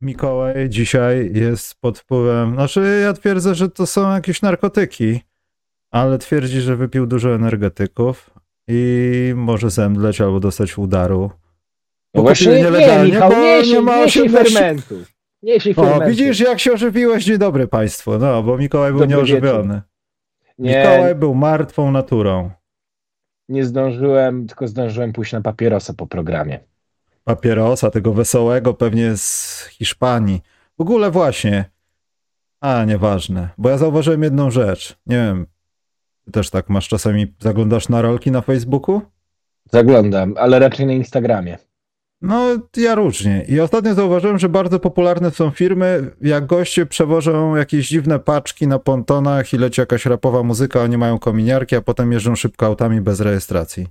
Mikołaj dzisiaj jest pod wpływem. Znaczy, ja twierdzę, że to są jakieś narkotyki, ale twierdzi, że wypił dużo energetyków i może zemdleć albo dostać udaru. No właśnie nie, nie, Michał, nie, nie ma nie fermentu. O, widzisz, jak się ożywiłeś? Dzień dobry państwu. No, bo Mikołaj był Dobry nieożywiony. Nie, Mikołaj był martwą naturą. Nie zdążyłem, tylko zdążyłem pójść na papierosa po programie papierosa, tego wesołego, pewnie z Hiszpanii. W ogóle właśnie. A, nieważne. Bo ja zauważyłem jedną rzecz. Nie wiem, ty też tak masz czasami, zaglądasz na rolki na Facebooku? Zaglądam, ale raczej na Instagramie. No, ja różnie. I ostatnio zauważyłem, że bardzo popularne są firmy, jak goście przewożą jakieś dziwne paczki na pontonach i leci jakaś rapowa muzyka, oni mają kominiarki, a potem jeżdżą szybko autami bez rejestracji.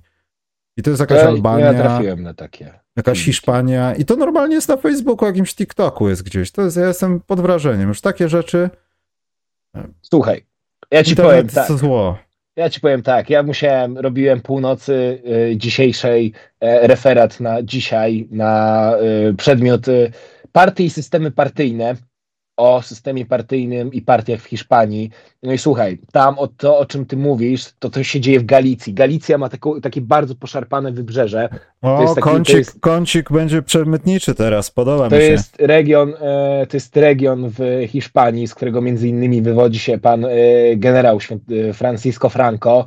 I to jest jakaś ja, Albania. Ja trafiłem na takie. Jakaś Hiszpania. I to normalnie jest na Facebooku, jakimś TikToku jest gdzieś. To jest, ja jestem pod wrażeniem. Już takie rzeczy. Słuchaj, ja ci Internet powiem tak. zło. Ja ci powiem tak, ja musiałem, robiłem północy y, dzisiejszej y, referat na dzisiaj na y, przedmiot y, partii i systemy partyjne o systemie partyjnym i partiach w Hiszpanii. No i słuchaj, tam o to, o czym ty mówisz, to to się dzieje w Galicji. Galicja ma taką, takie bardzo poszarpane wybrzeże. O, taki, kącik, jest, kącik będzie przemytniczy teraz, podoba to mi się. Jest region, e, to jest region w Hiszpanii, z którego między innymi wywodzi się pan e, generał e, Francisco Franco,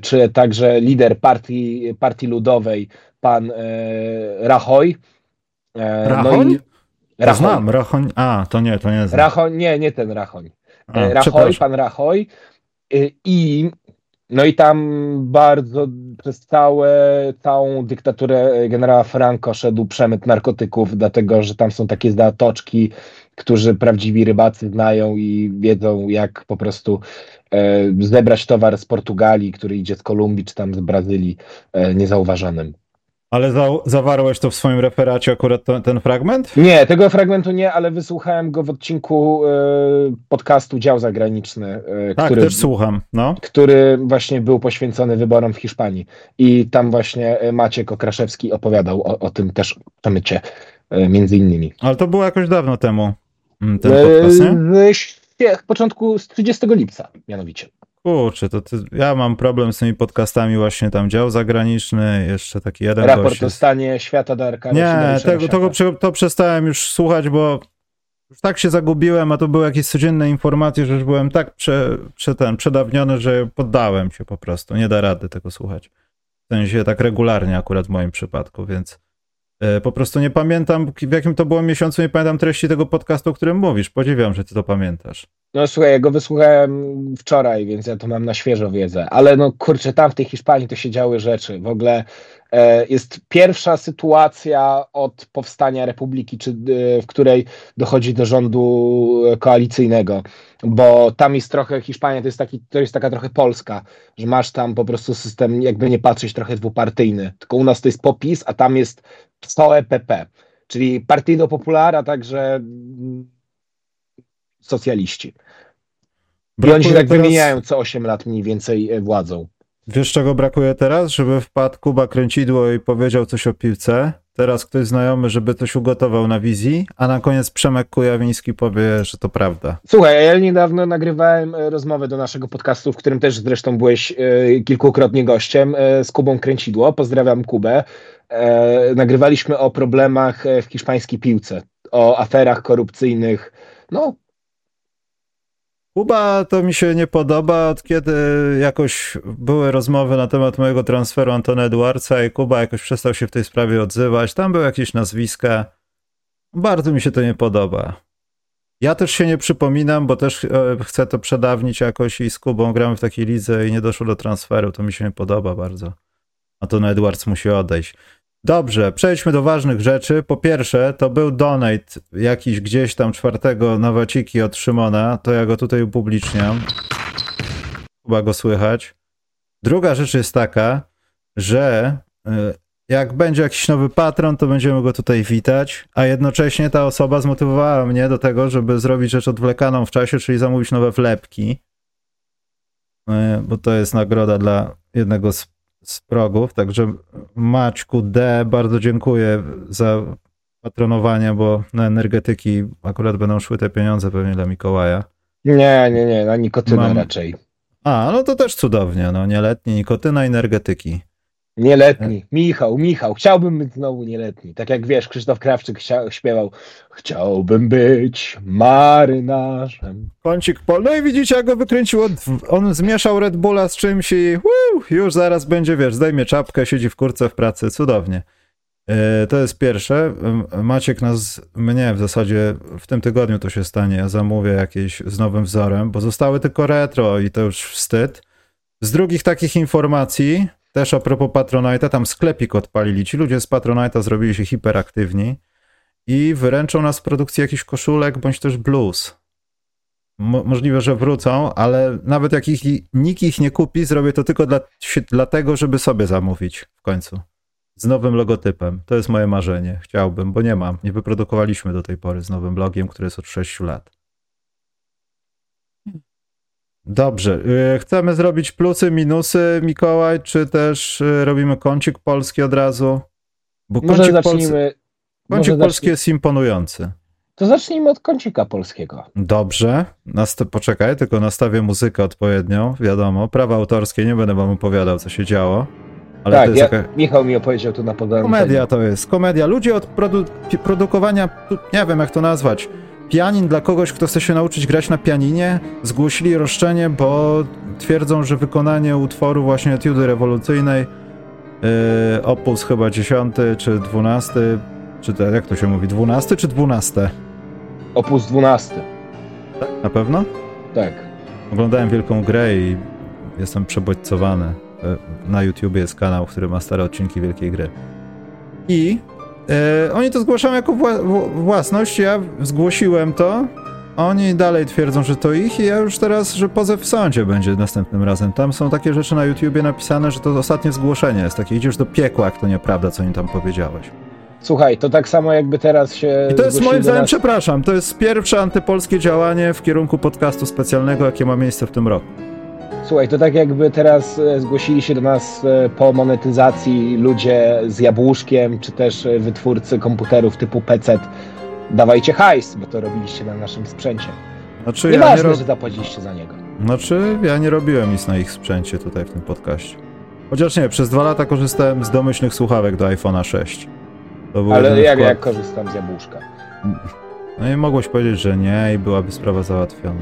czy także lider partii, partii ludowej, pan Rajoy. Rajoy? No Rachoń. Znam, Rachoń. A, to nie, to nie znam. Rachoń, nie, nie ten Rachoń. A, e, Rachoj, pan Rachoj. E, I no i tam bardzo przez całe, całą dyktaturę generała Franco szedł przemyt narkotyków, dlatego że tam są takie zatoczki, którzy prawdziwi rybacy znają i wiedzą, jak po prostu e, zebrać towar z Portugalii, który idzie z Kolumbii czy tam z Brazylii e, niezauważonym. Ale za, zawarłeś to w swoim referacie akurat to, ten fragment? Nie, tego fragmentu nie, ale wysłuchałem go w odcinku y, podcastu Dział Zagraniczny. Y, tak, który, też słucham. No. Który właśnie był poświęcony wyborom w Hiszpanii. I tam właśnie e, Maciek Okraszewski opowiadał o, o tym też przemycie, y, między innymi. Ale to było jakoś dawno temu mm, ten podcast, nie? Z początku, z 30 lipca mianowicie. Kurczę, to ty, ja mam problem z tymi podcastami właśnie tam dział zagraniczny, jeszcze taki jeden Raport gość o stanie świata do Arkady. Nie, tego, tego, to przestałem już słuchać, bo już tak się zagubiłem, a to były jakieś codzienne informacje, że już byłem tak prze, prze ten, przedawniony, że poddałem się po prostu. Nie da rady tego słuchać. W sensie tak regularnie akurat w moim przypadku, więc E, po prostu nie pamiętam, w jakim to było miesiącu, nie pamiętam treści tego podcastu, o którym mówisz. Podziwiam, że ty to pamiętasz. No słuchaj, ja go wysłuchałem wczoraj, więc ja to mam na świeżo wiedzę. Ale no kurczę, tam w tej Hiszpanii to się działy rzeczy. W ogóle e, jest pierwsza sytuacja od powstania republiki, czy, e, w której dochodzi do rządu koalicyjnego, bo tam jest trochę, Hiszpania to jest, taki, to jest taka trochę Polska, że masz tam po prostu system, jakby nie patrzeć, trochę dwupartyjny. Tylko u nas to jest popis, a tam jest PSOE-PP, czyli Partido Popular, a także socjaliści. I oni się tak teraz... wymieniają co 8 lat mniej więcej e, władzą. Wiesz czego brakuje teraz? Żeby wpadł Kuba Kręcidło i powiedział coś o piłce. Teraz ktoś znajomy, żeby coś ugotował na wizji, a na koniec Przemek Kujawiński powie, że to prawda. Słuchaj, ja niedawno nagrywałem e, rozmowę do naszego podcastu, w którym też zresztą byłeś e, kilkukrotnie gościem z Kubą Kręcidło. Pozdrawiam Kubę. Nagrywaliśmy o problemach w hiszpańskiej piłce, o aferach korupcyjnych. No. Kuba to mi się nie podoba, od kiedy jakoś były rozmowy na temat mojego transferu Antona Edwardsa i Kuba jakoś przestał się w tej sprawie odzywać. Tam były jakieś nazwiska. Bardzo mi się to nie podoba. Ja też się nie przypominam, bo też e, chcę to przedawnić jakoś i z Kubą gramy w takiej lidze i nie doszło do transferu. To mi się nie podoba bardzo. Anton Edwards musi odejść. Dobrze, przejdźmy do ważnych rzeczy. Po pierwsze, to był donate jakiś gdzieś tam czwartego na waciki od Szymona. To ja go tutaj upubliczniam. Chyba go słychać. Druga rzecz jest taka, że y, jak będzie jakiś nowy patron, to będziemy go tutaj witać, a jednocześnie ta osoba zmotywowała mnie do tego, żeby zrobić rzecz odwlekaną w czasie, czyli zamówić nowe wlepki, y, bo to jest nagroda dla jednego z z progów, także Maćku D, bardzo dziękuję za patronowania, bo na energetyki akurat będą szły te pieniądze pewnie dla Mikołaja. Nie, nie, nie, na nikotynę Mam... raczej. A, no to też cudownie, no nieletni, nikotyna, energetyki. Nieletni. Michał, Michał, chciałbym być znowu nieletni. Tak jak wiesz, Krzysztof Krawczyk śpiewał Chciałbym być marynarzem. Kącik pol. No i widzicie, jak go wykręciło. On zmieszał Red Bulla z czymś i uu, już zaraz będzie, wiesz, zdejmie czapkę, siedzi w kurce w pracy. Cudownie. Yy, to jest pierwsze. Maciek nas, mnie w zasadzie w tym tygodniu to się stanie. Ja zamówię jakieś z nowym wzorem, bo zostały tylko retro i to już wstyd. Z drugich takich informacji, też a propos Patronite'a, tam sklepik odpalili. Ci ludzie z Patronite'a zrobili się hiperaktywni i wyręczą nas w produkcji jakichś koszulek bądź też blues. Mo możliwe, że wrócą, ale nawet jak ich, nikt ich nie kupi, zrobię to tylko dla, dlatego, żeby sobie zamówić w końcu. Z nowym logotypem. To jest moje marzenie. Chciałbym, bo nie mam. Nie wyprodukowaliśmy do tej pory z nowym logiem, który jest od 6 lat. Dobrze. Y, chcemy zrobić plusy, minusy, Mikołaj, czy też y, robimy kącik polski od razu? Bo Może kącik zacznijmy... Polski, kącik polski jest imponujący. To zacznijmy od kącika polskiego. Dobrze. Nast poczekaj, tylko nastawię muzykę odpowiednią. Wiadomo, prawa autorskie, nie będę wam opowiadał, co się działo. Ale tak, to jest ja, jaka... Michał mi opowiedział tu na podaniu. Komedia to jest, komedia. Ludzie od produ produkowania, nie wiem jak to nazwać, pianin dla kogoś, kto chce się nauczyć grać na pianinie, zgłosili roszczenie, bo twierdzą, że wykonanie utworu właśnie etiudy rewolucyjnej, yy, opus chyba 10 czy 12, czy to, jak to się mówi, 12 czy 12? Opus 12. Tak, na pewno? Tak. Oglądałem wielką grę i jestem przebodźcowany. E, na YouTubie jest kanał, który ma stare odcinki wielkiej gry. I E, oni to zgłaszają jako wła własność, ja zgłosiłem to, oni dalej twierdzą, że to ich i ja już teraz, że pozew w sądzie będzie następnym razem. Tam są takie rzeczy na YouTubie napisane, że to ostatnie zgłoszenie jest takie, idziesz do piekła, jak to nieprawda, co im tam powiedziałeś. Słuchaj, to tak samo jakby teraz się. I to jest moim zdaniem, nas... przepraszam, to jest pierwsze antypolskie działanie w kierunku podcastu specjalnego, jakie ma miejsce w tym roku. Słuchaj, to tak jakby teraz e, zgłosili się do nas e, po monetyzacji ludzie z jabłuszkiem, czy też e, wytwórcy komputerów typu PC. Dawajcie hajs, bo to robiliście na naszym sprzęcie. Znaczy, Nieważne, ja nie ro... że zapłaciliście za niego. Znaczy, ja nie robiłem nic na ich sprzęcie tutaj w tym podcaście. Chociaż nie, przez dwa lata korzystałem z domyślnych słuchawek do iPhone'a 6. Ale jak, jak korzystam z jabłuszka? No i mogłeś powiedzieć, że nie i byłaby sprawa załatwiona.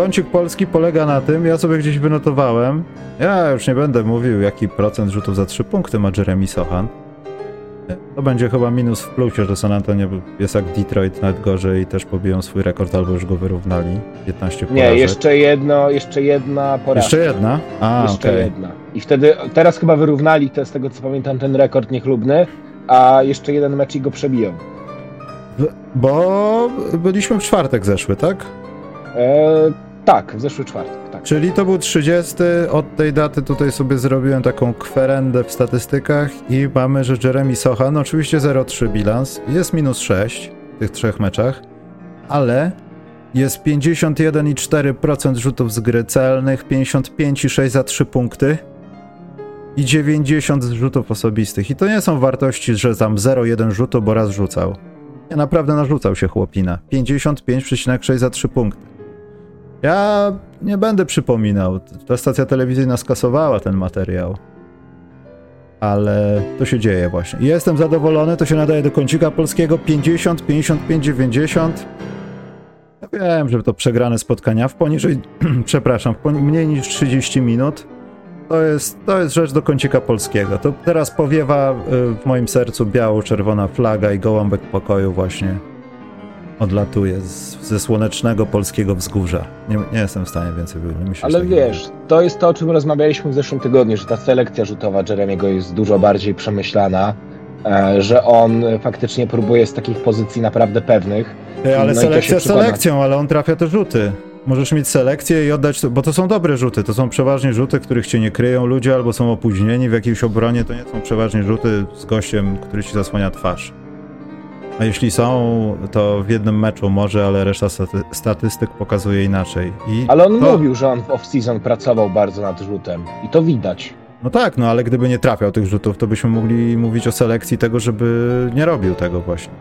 Kącik polski polega na tym, ja sobie gdzieś wynotowałem, ja już nie będę mówił, jaki procent rzutów za trzy punkty ma Jeremy Sohan. To będzie chyba minus w plusie, że San Antonio jest jak Detroit, nawet gorzej i też pobiją swój rekord, albo już go wyrównali. 15 porażek. Nie, jeszcze jedno, jeszcze jedna porażka. Jeszcze jedna? A, Jeszcze okay. jedna. I wtedy, teraz chyba wyrównali te, z tego co pamiętam, ten rekord niechlubny, a jeszcze jeden mecz i go przebiją. Bo byliśmy w czwartek zeszły, tak? E, tak, w zeszły czwartek. Tak. Czyli to był 30. Od tej daty tutaj sobie zrobiłem taką kwerendę w statystykach i mamy, że Jeremy Sochan, oczywiście 0,3 bilans, jest minus 6 w tych trzech meczach, ale jest 51,4% rzutów z gry celnych, 55,6 za 3 punkty i 90 rzutów osobistych. I to nie są wartości, że tam 0,1 rzutu, bo raz rzucał. Ja naprawdę narzucał się chłopina. 55,6 za 3 punkty. Ja nie będę przypominał. Ta stacja telewizyjna skasowała ten materiał. Ale to się dzieje właśnie. jestem zadowolony, to się nadaje do kącika polskiego 50, 55, 90. Ja wiem, że to przegrane spotkania w poniżej, przepraszam, w mniej niż 30 minut. To jest, to jest rzecz do kącika polskiego. To teraz powiewa y, w moim sercu biało-czerwona flaga i gołąbek pokoju właśnie odlatuje z, ze słonecznego polskiego wzgórza. Nie, nie jestem w stanie więcej myśleć. Ale wiesz, to jest to, o czym rozmawialiśmy w zeszłym tygodniu, że ta selekcja rzutowa Jeremiego jest dużo bardziej przemyślana, e, że on faktycznie próbuje z takich pozycji naprawdę pewnych. ale no selekcja selekcją, ale on trafia te rzuty. Możesz mieć selekcję i oddać, bo to są dobre rzuty, to są przeważnie rzuty, których cię nie kryją ludzie albo są opóźnieni w jakiejś obronie, to nie są przeważnie rzuty z gościem, który ci zasłania twarz. A jeśli są, to w jednym meczu może, ale reszta staty statystyk pokazuje inaczej. I ale on to... mówił, że on w off-season pracował bardzo nad rzutem i to widać. No tak, no ale gdyby nie trafiał tych rzutów, to byśmy mogli mówić o selekcji tego, żeby nie robił tego właśnie.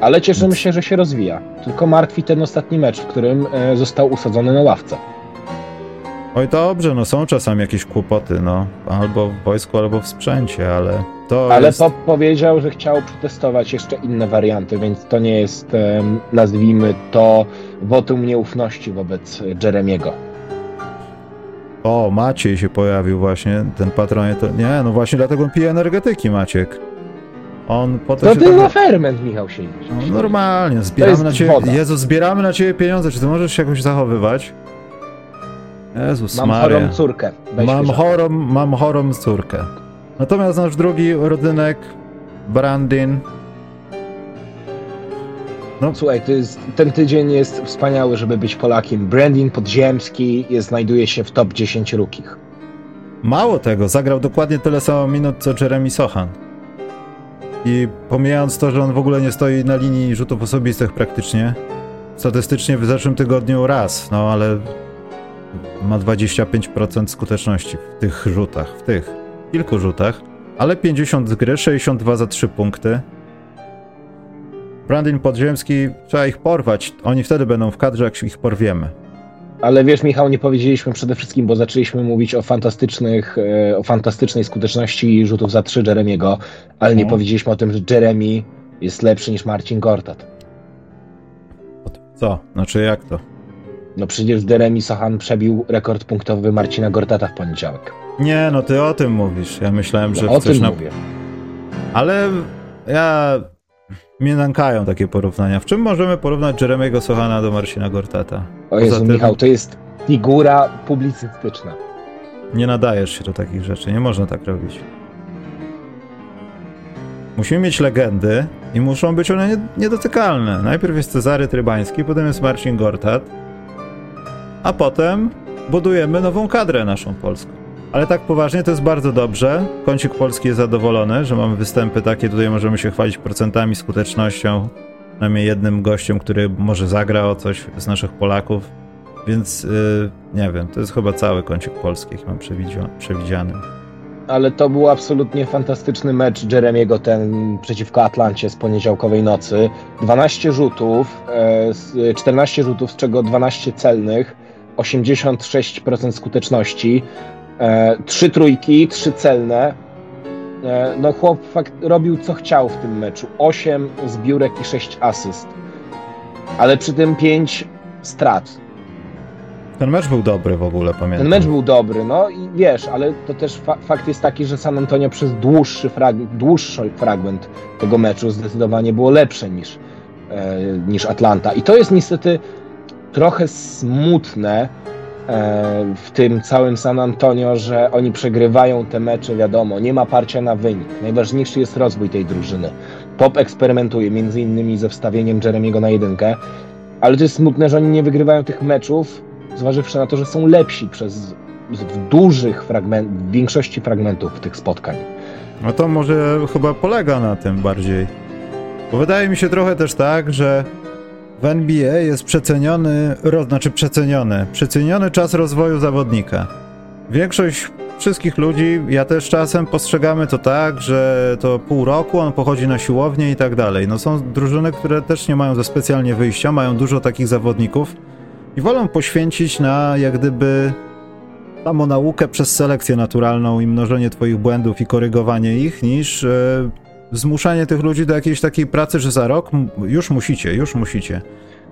Ale cieszymy się, że się rozwija. Tylko martwi ten ostatni mecz, w którym e, został usadzony na ławce. Oj dobrze, no są czasami jakieś kłopoty, no. Albo w wojsku, albo w sprzęcie, ale to Ale jest... Pop powiedział, że chciał przetestować jeszcze inne warianty, więc to nie jest, nazwijmy to, wotum nieufności wobec Jeremiego. O, Maciej się pojawił właśnie, ten patronie to... Nie, no właśnie dlatego on pije energetyki, Maciek. On potem To się ty tak- na ferment, Michał, siedzisz. No, normalnie, zbieramy jest na ciebie... woda. Jezu, zbieramy na ciebie pieniądze, czy ty możesz się jakoś zachowywać? Jezus Mam Maria. chorą córkę. Weź Mam chorą, mam chorą córkę. Natomiast nasz drugi rodynek, Brandin, Słuchaj, to jest, ten tydzień jest wspaniały, żeby być Polakiem. Brandin Podziemski jest, znajduje się w top 10 rukich. mało tego, zagrał dokładnie tyle samo minut co Jeremy Sochan. I pomijając to, że on w ogóle nie stoi na linii rzutów osobistych praktycznie, statystycznie w zeszłym tygodniu raz, no ale ma 25% skuteczności w tych rzutach, w tych kilku rzutach, ale 50 z gry, 62 za 3 punkty. Brandin Podziemski, trzeba ich porwać. Oni wtedy będą w kadrze, jak ich porwiemy. Ale wiesz, Michał, nie powiedzieliśmy przede wszystkim, bo zaczęliśmy mówić o fantastycznych, e, o fantastycznej skuteczności rzutów za 3 Jeremiego, ale nie No. powiedzieliśmy o tym, że Jeremy jest lepszy niż Marcin Gortat. Co? Znaczy jak to? No przecież Jeremy Sochan przebił rekord punktowy Marcina Gortata w poniedziałek. Nie, no ty o tym mówisz. Ja myślałem, że No, o chcesz tym na... mówię. Ale ja... Mnie nękają takie porównania. W czym możemy porównać Jeremiego Sochana do Marcina Gortata? O Jezu, tym- Michał, to jest figura publicystyczna. Nie nadajesz się do takich rzeczy. Nie można tak robić. Musimy mieć legendy i muszą być one nie- niedotykalne. Najpierw jest Cezary Trybański, potem jest Marcin Gortat, a potem budujemy nową kadrę naszą polską. Ale tak poważnie to jest bardzo dobrze. Kącik Polski jest zadowolony, że mamy występy takie, tutaj możemy się chwalić procentami, skutecznością. Przynajmniej jednym gościem, który może zagra o coś z naszych Polaków. Więc yy, nie wiem, to jest chyba cały kącik Polski, jaki mam przewidziany. Ale to był absolutnie fantastyczny mecz Jeremiego ten przeciwko Atlancie z poniedziałkowej nocy. 12 rzutów, e, z- 14 rzutów, z czego 12 celnych, 86% skuteczności, e, 3 trójki, 3 celne. E, No chłop fakt, robił co chciał w tym meczu. 8 zbiórek i 6 asyst. Ale przy tym 5 strat. Ten mecz był dobry w ogóle, pamiętam. Ten mecz był dobry, no i wiesz, ale to też fa fakt jest taki, że San Antonio przez dłuższy, frag dłuższy fragment tego meczu zdecydowanie było lepsze niż, e, niż Atlanta. I to jest niestety trochę smutne e, w tym całym San Antonio, że oni przegrywają te mecze, wiadomo, nie ma parcia na wynik. Najważniejszy jest rozwój tej drużyny. Pop eksperymentuje między innymi ze wstawieniem Jeremiego na jedynkę, ale to jest smutne, że oni nie wygrywają tych meczów, zważywszy na to, że są lepsi przez w dużych fragment, w większości fragmentów tych spotkań. No to może chyba polega na tym bardziej. Bo wydaje mi się trochę też tak, że w NBA jest przeceniony, ro, znaczy przeceniony, przeceniony czas rozwoju zawodnika. Większość wszystkich ludzi, ja też czasem postrzegamy to tak, że to pół roku, on pochodzi na siłownię i tak dalej. No są drużyny, które też nie mają za specjalnie wyjścia, mają dużo takich zawodników i wolą poświęcić na jak gdyby samą naukę przez selekcję naturalną i mnożenie twoich błędów i korygowanie ich, niż e, zmuszanie tych ludzi do jakiejś takiej pracy, że za rok już musicie, już musicie.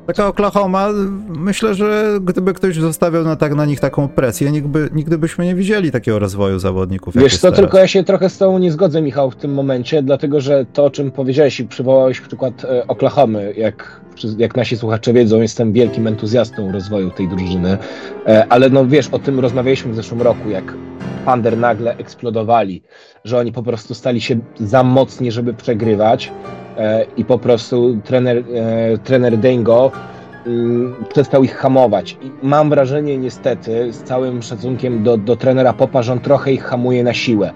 Taka Oklahoma, myślę, że gdyby ktoś zostawiał na, tak, na nich taką presję, nigdy, nigdy byśmy nie widzieli takiego rozwoju zawodników. Wiesz co, teraz. tylko ja się trochę z tobą nie zgodzę, Michał, w tym momencie, dlatego że to, o czym powiedziałeś i przywołałeś przykład e, Oklahomy, jak, jak nasi słuchacze wiedzą, jestem wielkim entuzjastą rozwoju tej drużyny, e, ale no wiesz, o tym rozmawialiśmy w zeszłym roku, jak Thunder nagle eksplodowali, że oni po prostu stali się za mocni, żeby przegrywać i po prostu trener, e, trener Dengo mm, przestał ich hamować. I mam wrażenie niestety, z całym szacunkiem do, do trenera Popa, że on trochę ich hamuje na siłę.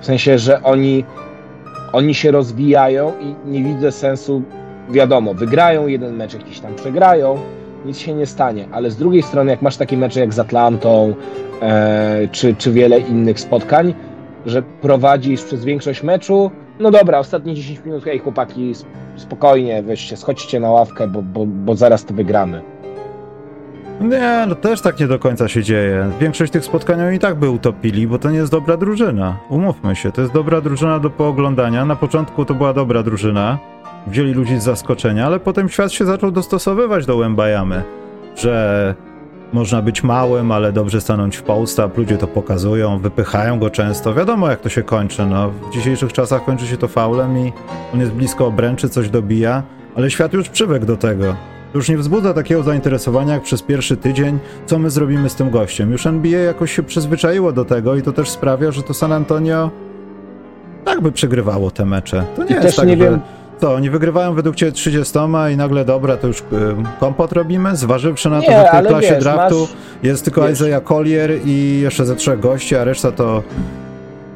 W sensie, że oni, oni się rozwijają i nie widzę sensu, wiadomo, wygrają jeden mecz, jakiś tam przegrają, nic się nie stanie, ale z drugiej strony, jak masz takie mecze jak z Atlantą, e, czy, czy wiele innych spotkań, że prowadzisz przez większość meczu, no dobra, ostatnie 10 minut, hej chłopaki, spokojnie, weźcie, schodźcie na ławkę, bo, bo, bo zaraz to wygramy. Nie, no też tak nie do końca się dzieje. Większość tych spotkań oni i tak by utopili, bo to nie jest dobra drużyna. Umówmy się, to jest dobra drużyna do pooglądania. Na początku to była dobra drużyna. Wzięli ludzi z zaskoczenia, ale potem świat się zaczął dostosowywać do Łębajamy. Że można być małym, ale dobrze stanąć w post ludzie to pokazują, wypychają go często. Wiadomo jak to się kończy, no. W dzisiejszych czasach kończy się to faulem i on jest blisko obręczy, coś dobija, ale świat już przywykł do tego. Już nie wzbudza takiego zainteresowania jak przez pierwszy tydzień, co my zrobimy z tym gościem. Już NBA jakoś się przyzwyczaiło do tego i to też sprawia, że to San Antonio tak by przegrywało te mecze. To nie I jest tak, nie że... Wiem to, oni wygrywają według Ciebie 30 i nagle dobra, to już y, kompot robimy, zważywszy na to, nie, że w tej klasie wiesz, draftu masz... jest tylko wiesz. Isaiah Collier i jeszcze ze trzech gości, a reszta to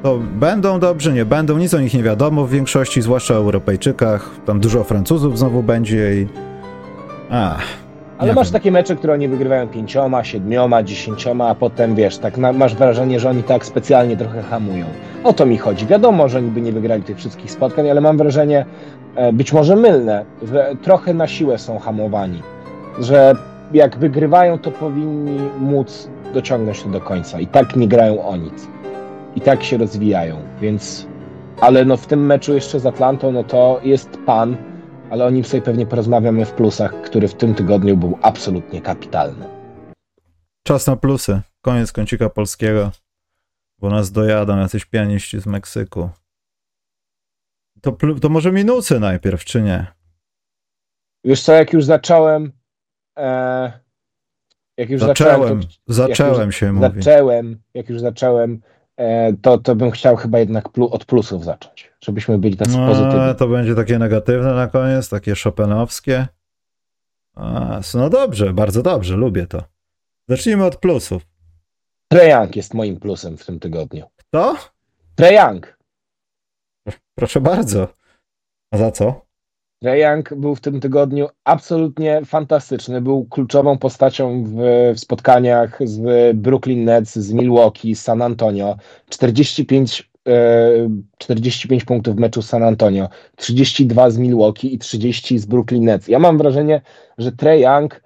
to będą dobrzy, nie będą, nic o nich nie wiadomo w większości, zwłaszcza o Europejczykach, tam dużo Francuzów znowu będzie i... Ach, ale masz wiem. takie mecze, które oni wygrywają pięcioma, siedmioma, dziesięcioma, a potem wiesz, tak na, masz wrażenie, że oni tak specjalnie trochę hamują. O to mi chodzi. Wiadomo, że oni by nie wygrali tych wszystkich spotkań, ale mam wrażenie, e, być może mylne, że trochę na siłę są hamowani. Że jak wygrywają, to powinni móc dociągnąć to do końca. I tak nie grają o nic. I tak się rozwijają, więc. Ale no w tym meczu jeszcze z Atlantą, no to jest pan, ale o nim sobie pewnie porozmawiamy w plusach, który w tym tygodniu był absolutnie kapitalny. Czas na plusy. Koniec kącika polskiego, bo nas dojadą jacyś pianiści z Meksyku. To, to może minusy najpierw, czy nie? Wiesz co, jak już zacząłem. E, jak już zacząłem, zacząłem, to, zacząłem jak już się Zacząłem, jak już zacząłem E, to, to bym chciał chyba jednak plu, od plusów zacząć, żebyśmy byli tacy no, pozytywni. To będzie takie negatywne na koniec, takie szopenowskie. A, no dobrze, bardzo dobrze, lubię to. Zacznijmy od plusów. Treyang jest moim plusem w tym tygodniu. Kto? Treyang. Proszę bardzo. A za co? Young był w tym tygodniu absolutnie fantastyczny. Był kluczową postacią w, w, spotkaniach z Brooklyn Nets, z Milwaukee, z San Antonio. 45, e, 45 punktów w meczu z San Antonio, 32 z Milwaukee i 30 z Brooklyn Nets. Ja mam wrażenie, że Trey Young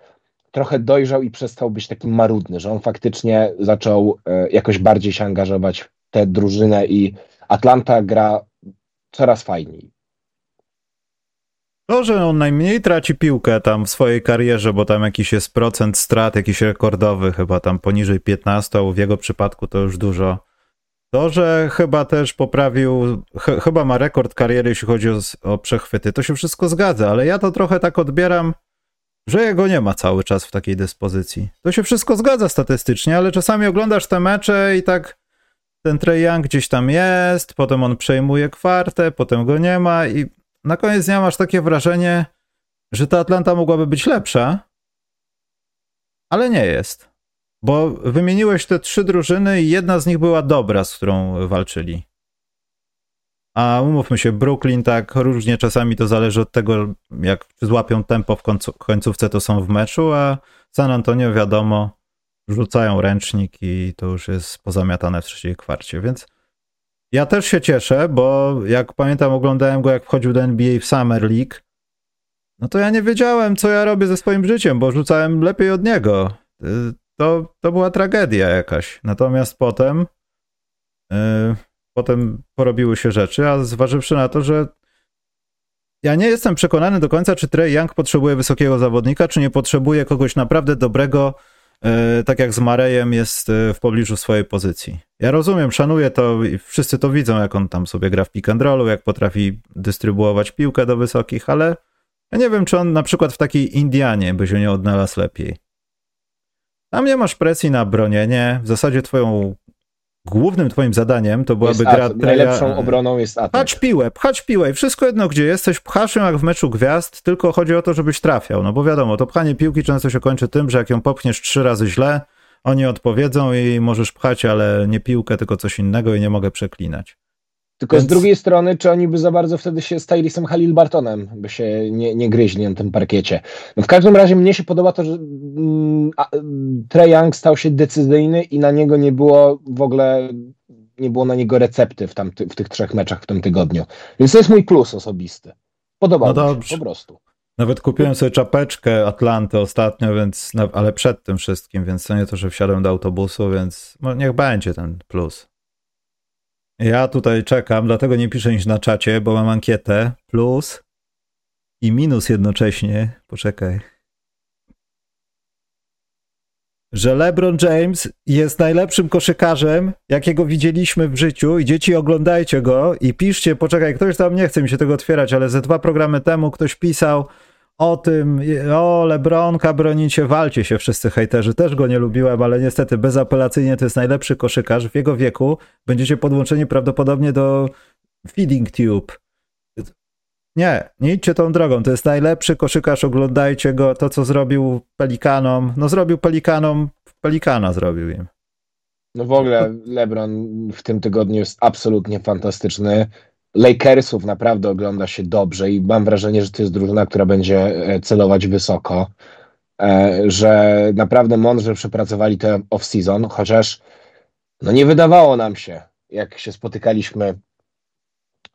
trochę dojrzał i przestał być taki marudny, że on faktycznie zaczął e, jakoś bardziej się angażować w tę drużynę i Atlanta gra coraz fajniej. To, że on najmniej traci piłkę tam w swojej karierze, bo tam jakiś jest procent strat, jakiś rekordowy, chyba tam poniżej 15, w jego przypadku to już dużo. To, że chyba też poprawił, ch chyba ma rekord kariery, jeśli chodzi o, o przechwyty, to się wszystko zgadza, ale ja to trochę tak odbieram, że jego nie ma cały czas w takiej dyspozycji. To się wszystko zgadza statystycznie, ale czasami oglądasz te mecze i tak ten Trey Young gdzieś tam jest, potem on przejmuje kwartę, potem go nie ma i na koniec dnia masz takie wrażenie, że ta Atlanta mogłaby być lepsza, ale nie jest. Bo wymieniłeś te trzy drużyny i jedna z nich była dobra, z którą walczyli. A umówmy się, Brooklyn tak różnie czasami to zależy od tego, jak złapią tempo w końcu, końcówce, to są w meczu, a San Antonio wiadomo, rzucają ręcznik i to już jest pozamiatane w trzeciej kwarcie, więc ja też się cieszę, bo jak pamiętam, oglądałem go, jak wchodził do NBA w Summer League. No to ja nie wiedziałem, co ja robię ze swoim życiem, bo rzucałem lepiej od niego. To, to była tragedia jakaś. Natomiast potem, yy, potem porobiły się rzeczy, a zważywszy na to, że ja nie jestem przekonany do końca, czy Trey Young potrzebuje wysokiego zawodnika, czy nie potrzebuje kogoś naprawdę dobrego, E, tak jak z Marejem jest e, w pobliżu swojej pozycji. Ja rozumiem, szanuję to i wszyscy to widzą, jak on tam sobie gra w pick and rollu, jak potrafi dystrybuować piłkę do wysokich, ale ja nie wiem, czy on na przykład w takiej Indianie by się nie odnalazł lepiej. Tam nie masz presji na bronienie, w zasadzie twoją głównym twoim zadaniem to byłaby gra. Najlepszą obroną jest atak. Pchać piłę, pchać piłę i wszystko jedno gdzie jesteś, pchasz ją jak w meczu gwiazd, tylko chodzi o to, żebyś trafiał, no bo wiadomo, to pchanie piłki często się kończy tym, że jak ją popchniesz trzy razy źle, oni odpowiedzą i możesz pchać, ale nie piłkę, tylko coś innego i nie mogę przeklinać. Tylko Więc... z drugiej strony, czy oni by za bardzo wtedy się z Tyrisem Halil Bartonem by się nie, nie gryźli na tym parkiecie. No w każdym razie mnie się podoba to, że mm, Trey Young stał się decyzyjny i na niego nie było w ogóle nie było na niego recepty w, tamty, w tych trzech meczach w tym tygodniu. Więc to jest mój plus osobisty. Podobał no mi się, po prostu. Nawet kupiłem sobie czapeczkę Atlanty ostatnio, więc, ale przed tym wszystkim, więc to nie to, że wsiadłem do autobusu, więc no, niech będzie ten plus. Ja tutaj czekam, dlatego nie piszę nic na czacie, bo mam ankietę plus i minus jednocześnie. Poczekaj. Że LeBron James jest najlepszym koszykarzem, jakiego widzieliśmy w życiu i dzieci oglądajcie go i piszcie, poczekaj, ktoś tam nie chce mi się tego otwierać, ale ze dwa programy temu ktoś pisał, o tym, o Lebronka bronicie, walcie się wszyscy hejterzy, też go nie lubiłem, ale niestety bezapelacyjnie to jest najlepszy koszykarz w jego wieku. Będziecie podłączeni prawdopodobnie do Feeding Tube. Nie, nie idźcie tą drogą, to jest najlepszy koszykarz, oglądajcie go, to co zrobił Pelikanom, no zrobił Pelikanom, Pelikana zrobił im. No w ogóle LeBron w tym tygodniu jest absolutnie fantastyczny. Lakersów naprawdę ogląda się dobrze i mam wrażenie, że to jest drużyna, która będzie e, celować wysoko, e, że naprawdę mądrze przepracowali tę off-season, chociaż no nie wydawało nam się, jak się spotykaliśmy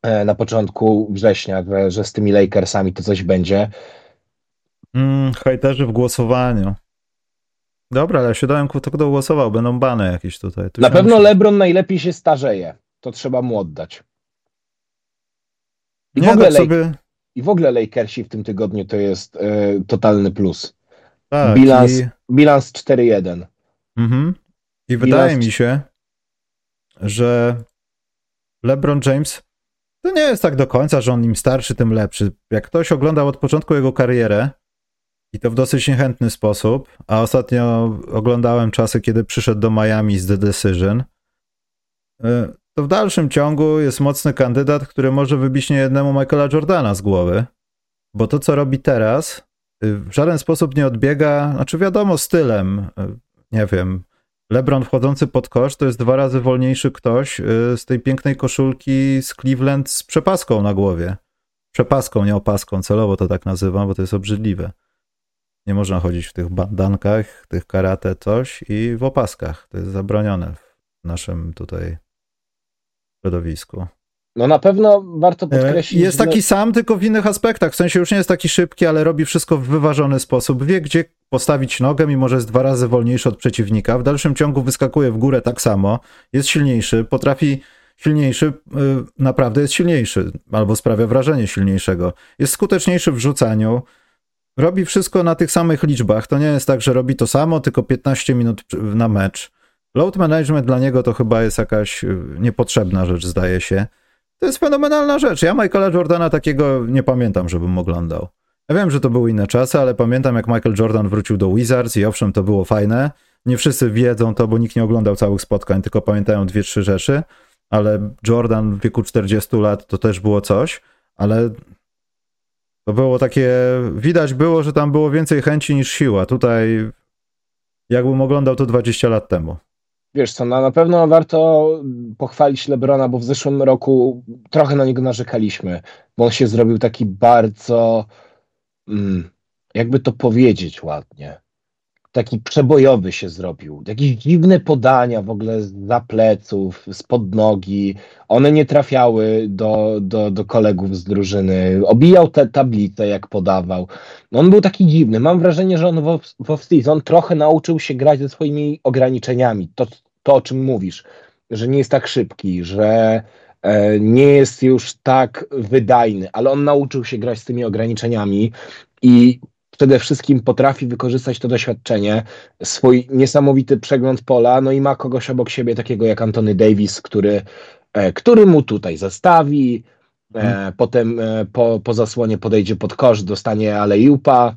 e, na początku września, że z tymi Lakersami to coś będzie. Mm, hejterzy w głosowaniu. Dobra, ale ja się dałem, kto kto głosował, będą bany jakieś tutaj. Tu na pewno musi... LeBron najlepiej się starzeje. To trzeba mu oddać. I, nie, w ogóle tak sobie... I w ogóle Lakersi w tym tygodniu to jest e, totalny plus. Tak, bilans, i... bilans 4-1. Mhm. I bilans... wydaje mi się, że LeBron James to nie jest tak do końca, że on im starszy, tym lepszy. Jak ktoś oglądał od początku jego karierę i to w dosyć niechętny sposób, a ostatnio oglądałem czasy, kiedy przyszedł do Miami z The Decision, e, to w dalszym ciągu jest mocny kandydat, który może wybić niejednemu Michaela Jordana z głowy, bo to, co robi teraz, y, w żaden sposób nie odbiega, znaczy wiadomo, stylem, y, nie wiem, LeBron wchodzący pod kosz to jest dwa razy wolniejszy ktoś y, z tej pięknej koszulki z Cleveland z przepaską na głowie. Przepaską, nie opaską, celowo to tak nazywam, bo to jest obrzydliwe. Nie można chodzić w tych bandankach, tych karate, coś i w opaskach. To jest zabronione w naszym tutaj środowisku. No na pewno warto e, podkreślić. Jest taki sam, tylko w innych aspektach. W sensie już nie jest taki szybki, ale robi wszystko w wyważony sposób. Wie, gdzie postawić nogę, mimo że jest dwa razy wolniejszy od przeciwnika. W dalszym ciągu wyskakuje w górę tak samo. Jest silniejszy, potrafi silniejszy, y, naprawdę jest silniejszy, albo sprawia wrażenie silniejszego. Jest skuteczniejszy w rzucaniu. Robi wszystko na tych samych liczbach. To nie jest tak, że robi to samo, tylko 15 minut na mecz. Load management dla niego to chyba jest jakaś y, niepotrzebna rzecz, zdaje się. To jest fenomenalna rzecz. Ja Michaela Jordana takiego nie pamiętam, żebym oglądał. Ja wiem, że to były inne czasy, ale pamiętam jak Michael Jordan wrócił do Wizards i owszem, to było fajne. Nie wszyscy wiedzą to, bo nikt nie oglądał całych spotkań, tylko pamiętają dwie, trzy rzeczy, ale Jordan w wieku 40 lat to też było coś, ale to było takie, widać było, że tam było więcej chęci niż siła. Tutaj jakbym oglądał to 20 lat temu. Wiesz co, no na pewno warto pochwalić Lebrona, bo w zeszłym roku trochę na niego narzekaliśmy, bo on się zrobił taki bardzo, mm, jakby to powiedzieć ładnie, taki przebojowy się zrobił. Jakieś dziwne podania w ogóle za pleców, spod nogi. One nie trafiały do, do, do kolegów z drużyny. Obijał te tablice, jak podawał. On był taki dziwny. Mam wrażenie, że on w off-season trochę nauczył się grać ze swoimi ograniczeniami. To, to, o czym mówisz, że nie jest tak szybki, że e, nie jest już tak wydajny, ale on nauczył się grać z tymi ograniczeniami i przede wszystkim potrafi wykorzystać to doświadczenie, swój niesamowity przegląd pola, no i ma kogoś obok siebie, takiego jak Antony Davis, który, e, który mu tutaj zastawi, hmm. potem e, po, po zasłonie podejdzie pod kosz, dostanie alejupa.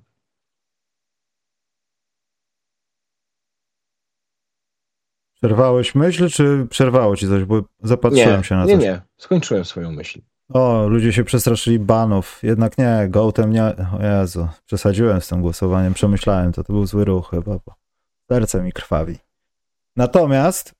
Przerwałeś myśl, czy przerwało ci coś? Bo zapatrzyłem nie, się na coś. Nie, nie, skończyłem swoją myśl. O, ludzie się przestraszyli banów. Jednak nie, Gołtem nie. O Jezu, przesadziłem z tym głosowaniem, przemyślałem to. To był zły ruch chyba, bo serce mi krwawi. Natomiast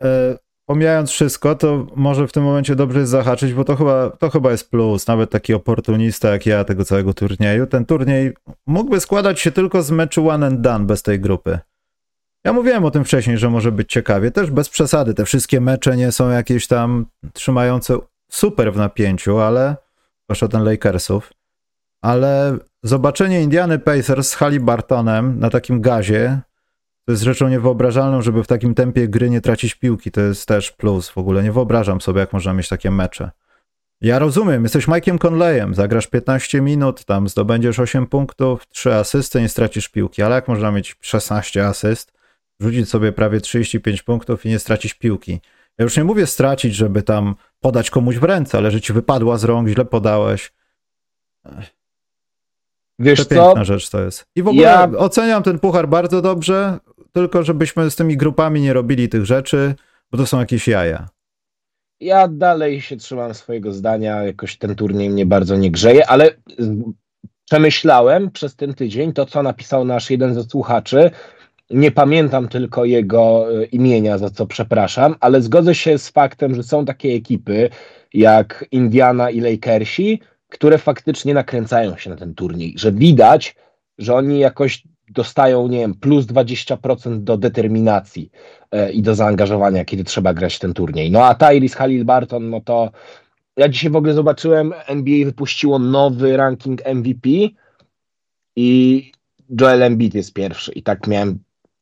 e, pomijając wszystko, to może w tym momencie dobrze jest zahaczyć, bo to chyba, to chyba jest plus. Nawet taki oportunista jak ja tego całego turnieju. Ten turniej mógłby składać się tylko z meczu one and done bez tej grupy. Ja mówiłem o tym wcześniej, że może być ciekawie. Też bez przesady. Te wszystkie mecze nie są jakieś tam trzymające super w napięciu, ale proszę ten Lakersów. Ale zobaczenie Indiany Pacers z Halliburtonem na takim gazie to jest rzeczą niewyobrażalną, żeby w takim tempie gry nie tracić piłki. To jest też plus. W ogóle nie wyobrażam sobie, jak można mieć takie mecze. Ja rozumiem, jesteś Mike'iem Conleyem, zagrasz 15 minut, tam zdobędziesz 8 punktów, 3 asysty, nie stracisz piłki, ale jak można mieć 16 asyst, rzucić sobie prawie 35 punktów i nie stracić piłki? Ja już nie mówię stracić, żeby tam podać komuś w ręce, ale że ci wypadła z rąk, źle podałeś. Wiesz to piękna rzecz to jest. I w ogóle ja... oceniam ten puchar bardzo dobrze tylko żebyśmy z tymi grupami nie robili tych rzeczy, bo to są jakieś jaja. Ja dalej się trzymam swojego zdania, jakoś ten turniej mnie bardzo nie grzeje, ale przemyślałem przez ten tydzień to, co napisał nasz jeden ze słuchaczy. Nie pamiętam tylko jego e, imienia, za co przepraszam, ale zgodzę się z faktem, że są takie ekipy jak Indiana i Lakersi, które faktycznie nakręcają się na ten turniej, że widać, że oni jakoś dostają, nie wiem, plus 20% do determinacji e, i do zaangażowania, kiedy trzeba grać ten turniej. No a Tyrese Halil Barton, no to ja dzisiaj w ogóle zobaczyłem, NBA wypuściło nowy ranking MVP i Joel Embiid jest pierwszy i tak miałem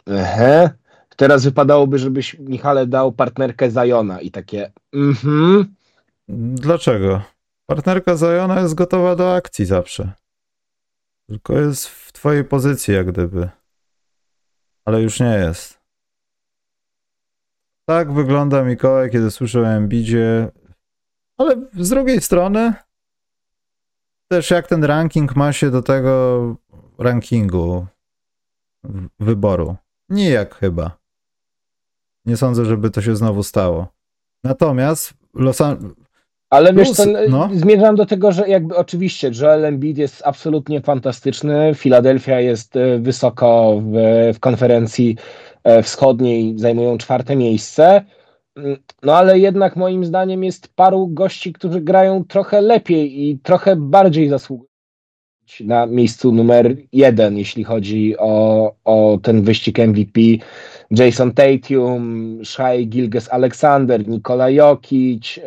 ehe, teraz wypadałoby, żebyś Michale dał partnerkę Zajona i takie mhm. Dlaczego? Partnerka Zajona jest gotowa do akcji zawsze. Tylko jest w twojej pozycji, jak gdyby. Ale już nie jest. Tak wygląda Mikołaj, kiedy słyszę o Embidzie. Ale z drugiej strony też jak ten ranking ma się do tego rankingu wyboru. Nijak chyba. Nie sądzę, żeby to się znowu stało. Natomiast Los, ale wiesz co, no. zmierzam do tego, że jakby oczywiście Joel Embiid jest absolutnie fantastyczny, Filadelfia jest e, wysoko w, w konferencji e, wschodniej, zajmują czwarte miejsce, mm, no ale jednak moim zdaniem jest paru gości, którzy grają trochę lepiej i trochę bardziej zasługują na miejscu numer jeden, jeśli chodzi o, o ten wyścig MVP. Jason Tatum, Shai Gilges Alexander, Nikola Jokic, e,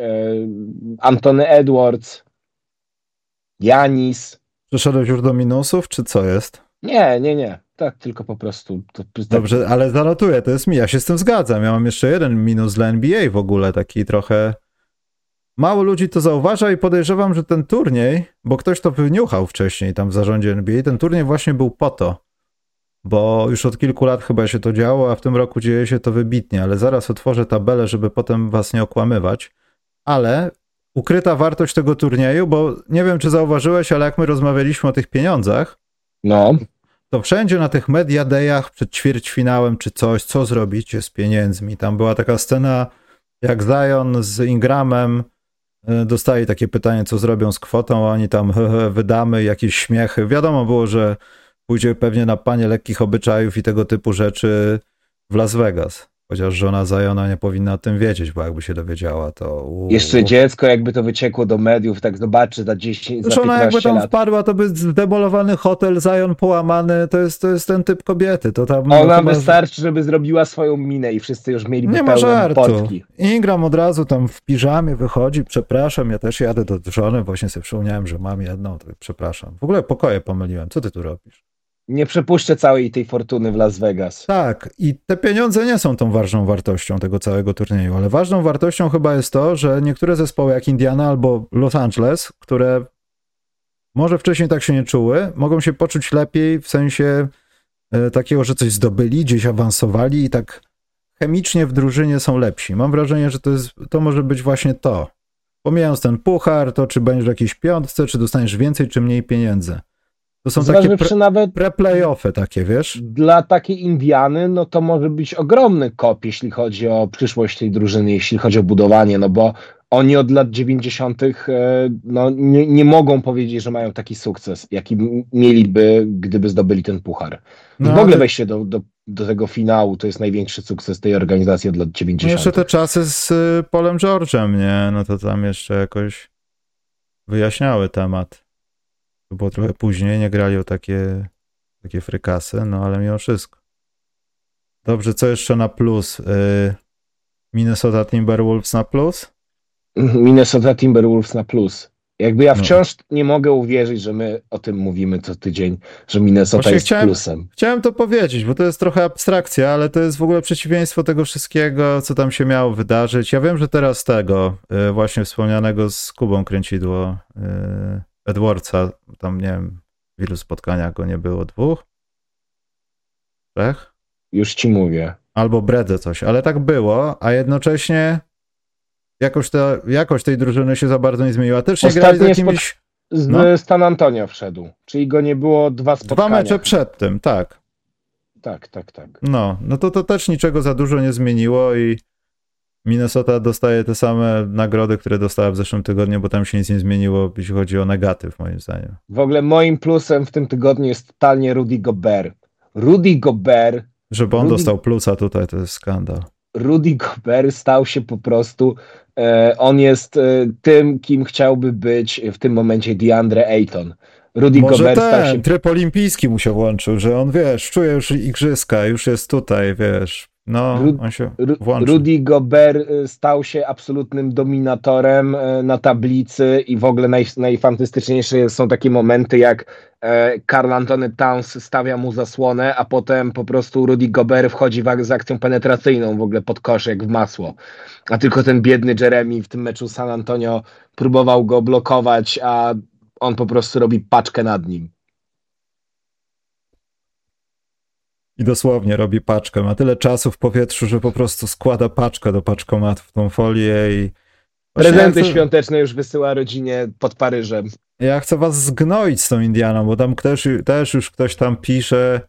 Antony Edwards, Janis. Przeszedłeś już do minusów, czy co jest? Nie, nie, nie. Tak, tylko po prostu. To, Dobrze, ale zanotuję, to jest mi. Ja się z tym zgadzam. Ja mam jeszcze jeden minus dla NBA w ogóle, taki trochę Mało ludzi to zauważa i podejrzewam, że ten turniej, bo ktoś to wyniuchał wcześniej tam w zarządzie NBA, ten turniej właśnie był po to, bo już od kilku lat chyba się to działo, a w tym roku dzieje się to wybitnie, ale zaraz otworzę tabelę, żeby potem was nie okłamywać. Ale ukryta wartość tego turnieju, bo nie wiem, czy zauważyłeś, ale jak my rozmawialiśmy o tych pieniądzach, no. to wszędzie na tych media dayach przed ćwierćfinałem czy coś, co zrobicie z pieniędzmi. Tam była taka scena, jak Zion z Ingramem E, dostali takie pytanie, co zrobią z kwotą, a oni tam wydamy jakieś śmiechy. Wiadomo było, że pójdzie pewnie na panie lekkich obyczajów i tego typu rzeczy w Las Vegas. Chociaż żona Zajona nie powinna o tym wiedzieć, bo jakby się dowiedziała, to... Uu. Jeszcze dziecko, jakby to wyciekło do mediów, tak zobaczy za 10, Zresztą ona jakby tam lat. wpadła, to by zdemolowany hotel, Zajon połamany, to jest, to jest ten typ kobiety. To tam, ona no, wystarczy, żeby zrobiła swoją minę i wszyscy już mieliby nie ma żartu. potki. Ingram od razu tam w piżamie wychodzi, przepraszam, ja też jadę do żony, właśnie sobie przypomniałem, że mam jedną, to przepraszam. W ogóle pokoje pomyliłem, co ty tu robisz? Nie przepuszczę całej tej fortuny w Las Vegas. Tak, i te pieniądze nie są tą ważną wartością tego całego turnieju, ale ważną wartością chyba jest to, że niektóre zespoły jak Indiana albo Los Angeles, które może wcześniej tak się nie czuły, mogą się poczuć lepiej w sensie e, takiego, że coś zdobyli, gdzieś awansowali i tak chemicznie w drużynie są lepsi. Mam wrażenie, że to, jest, to może być właśnie to. Pomijając ten puchar, to czy będziesz w jakiejś piątce, czy dostaniesz więcej, czy mniej pieniędzy. To są takie pre, nawet pre-playoffy takie, wiesz? Dla takiej Indiany, no to może być ogromny kop, jeśli chodzi o przyszłość tej drużyny, jeśli chodzi o budowanie, no bo oni od lat 90. E, no, nie, nie mogą powiedzieć, że mają taki sukces, jaki mieliby, gdyby zdobyli ten puchar. No, w ogóle wejście do, do do tego finału. To jest największy sukces tej organizacji od lat 90. No jeszcze te czasy z y, Polem George'em, nie? No to tam jeszcze jakoś wyjaśniały temat. To było trochę później, nie grali o takie, takie frykasy, no ale mimo wszystko. Dobrze, co jeszcze na plus? Y, Minnesota Timberwolves na plus? Minnesota Timberwolves na plus. Jakby ja no. wciąż no. nie mogę uwierzyć, że my o tym mówimy co tydzień, że Minnesota Właśnie jest chciałem, plusem. Chciałem to powiedzieć, bo to jest trochę abstrakcja, ale to jest w ogóle przeciwieństwo tego wszystkiego, co tam się miało wydarzyć. Ja wiem, że teraz tego y, właśnie wspomnianego z Kubą kręcidło y, Edwardsa, tam nie wiem, w ilu spotkaniach go nie było, dwóch? Trzech? Już ci mówię. Albo bredę coś, ale tak było, a jednocześnie jakoś, ta, jakość tej drużyny się za bardzo nie zmieniła. Też nie grali z jakimiś... Z no. Stan Antonio wszedł, czyli go nie było dwa spotkania. Dwa mecze przed tym, tak. Tak, tak, tak. No, no to to też niczego za dużo nie zmieniło i Minnesota dostaje te same nagrody, które dostała w zeszłym tygodniu, bo tam się nic nie zmieniło, jeśli chodzi o negatyw, moim zdaniem. W ogóle moim plusem w tym tygodniu jest totalnie Rudy Gobert. Rudy Gobert. Żeby on Rudy... dostał plusa tutaj, to jest skandal. Rudy Gobert stał się po prostu, e, on jest e, tym, kim chciałby być w tym momencie DeAndre Ayton. Rudy Może Gobert ten, stał się... tryb olimpijski mu się włączył, że on, wiesz, czuje już igrzyska, już jest tutaj, wiesz, no, on się włączył. Rudy Gobert y, stał się absolutnym dominatorem y, na tablicy i w ogóle naj, najfantastyczniejsze są takie momenty, jak Karl e, Antony Towns stawia mu zasłonę, a potem po prostu Rudy Gobert wchodzi z akcją penetracyjną w ogóle pod kosz jak w masło. A tylko ten biedny Jeremy w tym meczu San Antonio próbował go blokować, a on po prostu robi paczkę nad nim. I dosłownie robi paczkę. Ma tyle czasu w powietrzu, że po prostu składa paczkę do paczkomatu w tą folię i. Prezenty chcę... świąteczne już wysyła rodzinie pod Paryżem. Ja chcę was zgnoić z tą Indianą, bo tam też, też już ktoś tam pisze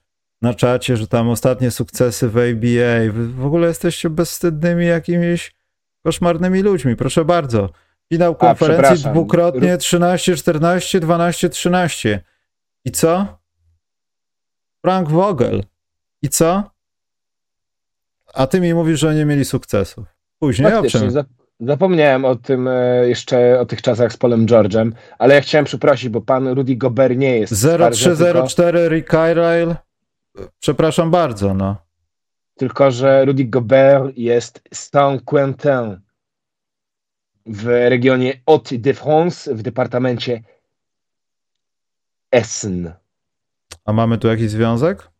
na czacie, że tam ostatnie sukcesy w ABA. Wy w ogóle jesteście bezwstydnymi jakimiś koszmarnymi ludźmi. Proszę bardzo. Finał konferencji A, dwukrotnie 13-14, 12-13. I co? Frank Vogel. I co? A ty mi mówisz, że nie mieli sukcesów. Później o czym? Zapomniałem o tym e, jeszcze, o tych czasach z Polem George'em, ale ja chciałem przeprosić, bo pan Rudy Gobert nie jest 0304 tylko... Rick Carlisle. Przepraszam bardzo, no. Tylko, że Rudy Gobert jest Saint-Quentin w regionie Haute-de-France w departamencie Essen. A mamy tu jakiś związek?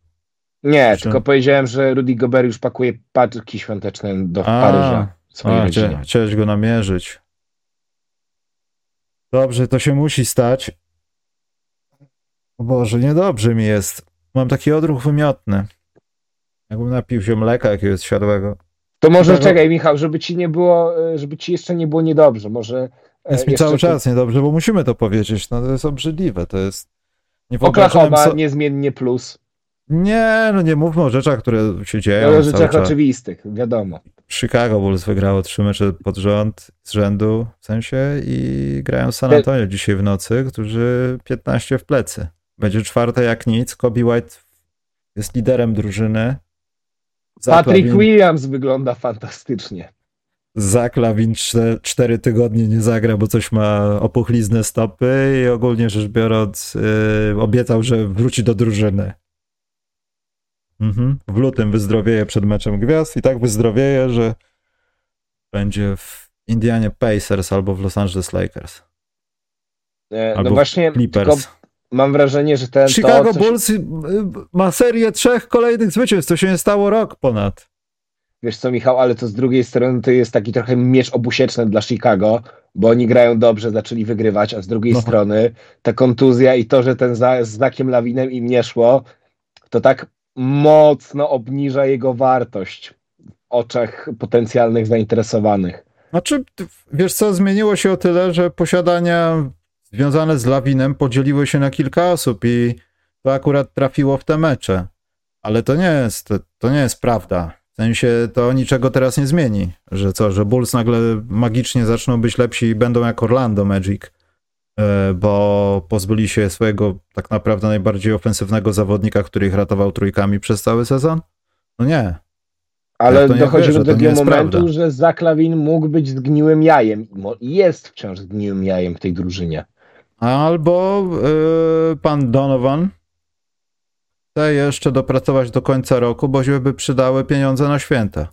Nie, tylko powiedziałem, że Rudy Gobert już pakuje paczki świąteczne do A, Paryża. A, chcia, chciałeś go namierzyć. Dobrze, to się musi stać. O Boże, niedobrze mi jest. Mam taki odruch wymiotny. Jakbym napił się mleka jakiegoś siadłego. To może Tego... czekaj, Michał, żeby ci nie było, żeby ci jeszcze nie było niedobrze. Może. E, jest mi cały czas niedobrze, bo musimy to powiedzieć. No to jest obrzydliwe. To jest. Nie Oklahoma niezmiennie plus. Nie, no nie mówmy o rzeczach, które się dzieją. o rzeczach oczywistych, wiadomo. Chicago Bulls wygrało trzy mecze pod rząd, z rzędu, w sensie, i grają San Antonio dzisiaj w nocy, którzy 15 w plecy. Będzie czwarte jak nic. Kobe White jest liderem drużyny. Patrick Williams wygląda fantastycznie. Zach Lawin cztery tygodnie nie zagra, bo coś ma opuchlizny stopy i ogólnie rzecz biorąc yy, obiecał, że wróci do drużyny. Mhm. W lutym wyzdrowieje przed meczem gwiazd i tak wyzdrowieje, że będzie w Indianie Pacers albo w Los Angeles Lakers. E, no właśnie, Clippers. mam wrażenie, że ten. Chicago to, Bulls y, ma serię trzech kolejnych zwycięstw. To się nie stało rok ponad. Wiesz co, Michał, ale to z drugiej strony to jest taki trochę miecz obusieczny dla Chicago, bo oni grają dobrze, zaczęli wygrywać, a z drugiej no. strony ta kontuzja i to, że ten za, z znakiem lawinem im nie szło, to tak mocno obniża jego wartość w oczach potencjalnych zainteresowanych. Znaczy, wiesz co, zmieniło się o tyle, że posiadania związane z lawinem podzieliły się na kilka osób i to akurat trafiło w te mecze. Ale to nie jest, to nie jest prawda. W sensie to niczego teraz nie zmieni. Że co, że Bulls nagle magicznie zaczną być lepsi i będą jak Orlando Magic. E, bo pozbyli się swojego tak naprawdę najbardziej ofensywnego zawodnika, który ich ratował trójkami przez cały sezon? No nie. Ale Ja nie wierzę, do takiego momentu, prawda. że Zaklawin mógł być zgniłym jajem. Mo- Jest wciąż zgniłym jajem w tej drużynie. Albo yy, pan Donovan chce jeszcze dopracować do końca roku, bo się by przydały pieniądze na święta.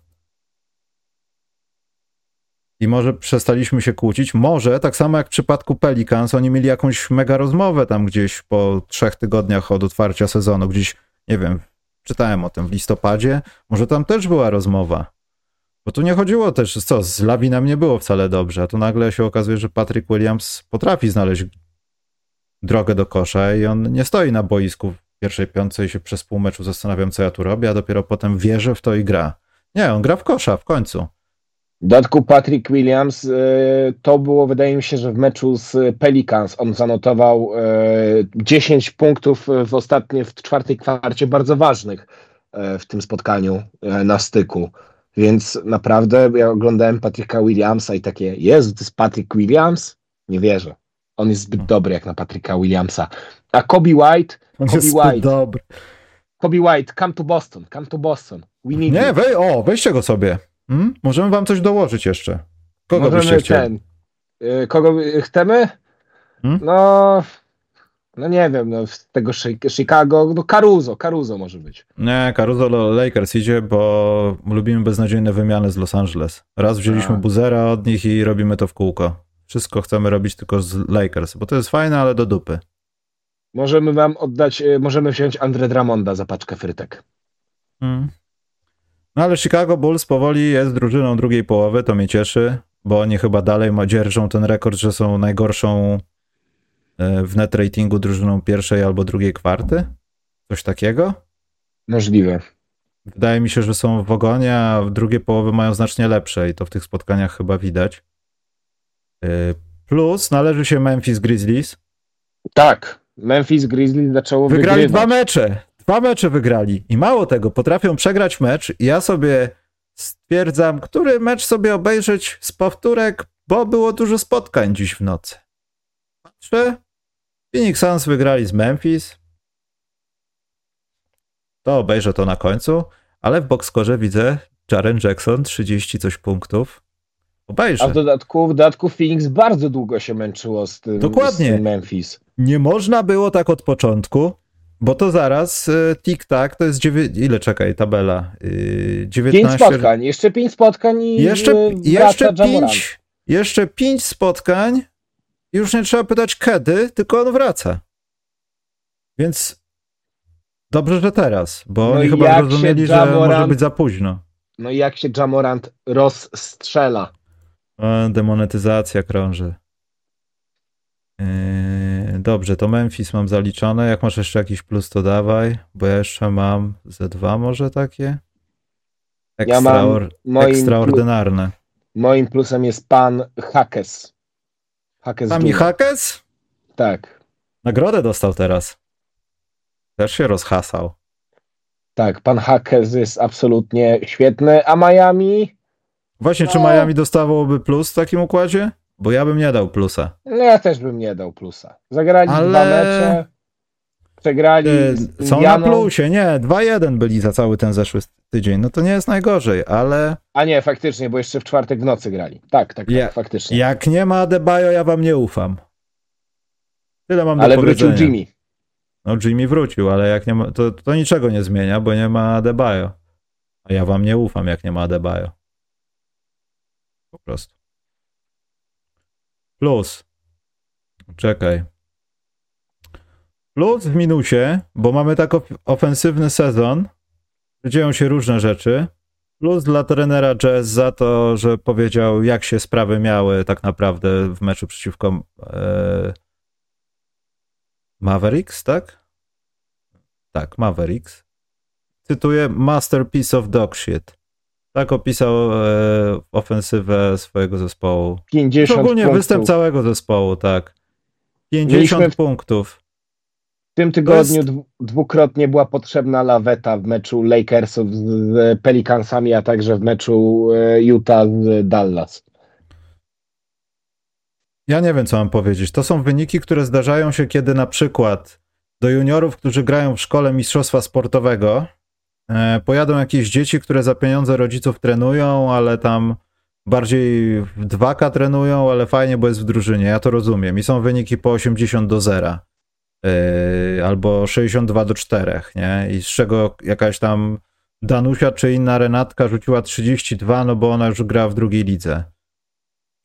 I może przestaliśmy się kłócić. Może, tak samo jak w przypadku Pelicans, oni mieli jakąś mega rozmowę tam gdzieś po trzech tygodniach od otwarcia sezonu. Gdzieś, nie wiem, czytałem o tym w listopadzie. Może tam też była rozmowa. Bo tu nie chodziło też, co, z Lawinem nie było wcale dobrze, a tu nagle się okazuje, że Patrick Williams potrafi znaleźć drogę do kosza i on nie stoi na boisku w pierwszej piątce i się przez pół meczu zastanawiam, co ja tu robię, a dopiero potem wierzę w to i gra. Nie, on gra w kosza w końcu. W dodatku Patrick Williams, e, to było wydaje mi się, że w meczu z Pelicans on zanotował e, 10 punktów w ostatniej, w czwartej kwarcie bardzo ważnych e, w tym spotkaniu e, na styku. Więc naprawdę ja oglądałem Patricka Williamsa i takie, Jezu, to jest Patrick Williams? Nie wierzę. On jest zbyt dobry jak na Patricka Williamsa. A Kobe White, On Kobe jest White. dobry. Kobe White, come to Boston, come to Boston. We need Nie, wej, o, weźcie go sobie. Hmm? Możemy wam coś dołożyć jeszcze. Kogo byście Możemy chcieli? ten. y, Kogo chcemy? Hmm? No. No nie wiem, no z tego Chi- Chicago, no Caruso, Caruso może być. Nie, Caruso do Lakers idzie, bo lubimy beznadziejne wymiany z Los Angeles. Raz wzięliśmy A. Buzera od nich i robimy to w kółko. Wszystko chcemy robić tylko z Lakers, bo to jest fajne, ale do dupy. Możemy wam oddać, y, możemy wziąć Andre Dramonda za paczkę frytek. Mm. No ale Chicago Bulls powoli jest drużyną drugiej połowy, to mnie cieszy, bo oni chyba dalej dzierżą ten rekord, że są najgorszą e, w net ratingu drużyną pierwszej albo drugiej kwarty. Coś takiego. Możliwe. Wydaje mi się, że są w ogonie, a w drugiej połowy mają znacznie lepsze i to w tych spotkaniach chyba widać. E, Plus należy się Memphis Grizzlies. Tak, Memphis Grizzlies zaczęło Wygrali wygrywać. dwa mecze. Dwa mecze wygrali. I mało tego, potrafią przegrać mecz. I ja sobie stwierdzam, który mecz sobie obejrzeć z powtórek, bo było dużo spotkań dziś w nocy. Patrzę. Phoenix Suns wygrali z Memphis. To obejrzę to na końcu. Ale w boxskorze widzę Jaren Jackson 30 coś punktów. A w Obejrzę. dodatku, w dodatku Phoenix bardzo długo się męczyło z tym, Dokładnie. z tym Memphis. Nie można było tak od początku, bo to zaraz y, tik-tak to jest dziewię... ile czekaj tabela? Y, Pięć 19 spotkań, jeszcze pięć spotkań i Jeszcze, jeszcze pięć jeszcze pięć spotkań już nie trzeba pytać kiedy, tylko on wraca. Więc dobrze, że teraz, bo No oni chyba się że może być za późno. No i jak się Jamorant rozstrzela. E, Demonetyzacja krąży. Yy, Dobrze, to Memphis mam zaliczone. Jak masz jeszcze jakiś plus, to dawaj, bo ja jeszcze mam ze dwa może takie. Ja mam Ekstraor- moim, plu, ekstraordynarne. moim plusem jest pan Hakes. Hakes Sami. Hakes? Tak, Nagrodę dostał teraz. Też się rozhasał. tak, pan Hakes jest absolutnie świetny, a Miami, Właśnie, czy No. Miami dostawałoby plus w takim układzie? Bo ja bym nie dał plusa. no ja też bym nie dał plusa. Zagrali Ale- dwa mecze, przegrali Yy, Są na plusie, nie, 2-1 byli za cały ten zeszły tydzień. No to nie jest najgorzej, ale a nie, faktycznie, bo jeszcze w czwartek w nocy grali. Tak, tak, tak Ja- faktycznie. jak nie ma Adebayo, ja wam nie ufam. Tyle mam Ale do wrócił powiedzenia. Jimmy. No Jimmy wrócił, ale jak nie ma, to, to niczego nie zmienia, bo nie ma Adebayo. A ja wam nie ufam, jak nie ma Adebayo. Po prostu. Plus. Czekaj. Plus w minusie, bo mamy tak of- ofensywny sezon, dzieją się różne rzeczy. Plus dla trenera Jazz za to, że powiedział, jak się sprawy miały tak naprawdę w meczu przeciwko e, Mavericks, tak? Tak, Mavericks. Cytuję Masterpiece of Dog Shit. Tak opisał e, ofensywę swojego zespołu. 50 Ogólnie punktów. występ całego zespołu, tak. 50 Mieliśmy w- punktów. W tym tygodniu jest- dwu- dwukrotnie była potrzebna laweta w meczu Lakersów z, Pelicansami, a także w meczu e, Utah z Dallas. Ja nie wiem, co mam powiedzieć. To są wyniki, które zdarzają się, kiedy na przykład do juniorów, którzy grają w szkole mistrzostwa sportowego, pojadą jakieś dzieci, które za pieniądze rodziców trenują, ale tam bardziej w 2K trenują, ale fajnie, bo jest w drużynie. Ja to rozumiem. I są wyniki po 80 do 0. Yy, albo 62 do 4, nie? I z czego jakaś tam Danusia czy inna Renatka rzuciła 32, no bo ona już gra w drugiej lidze.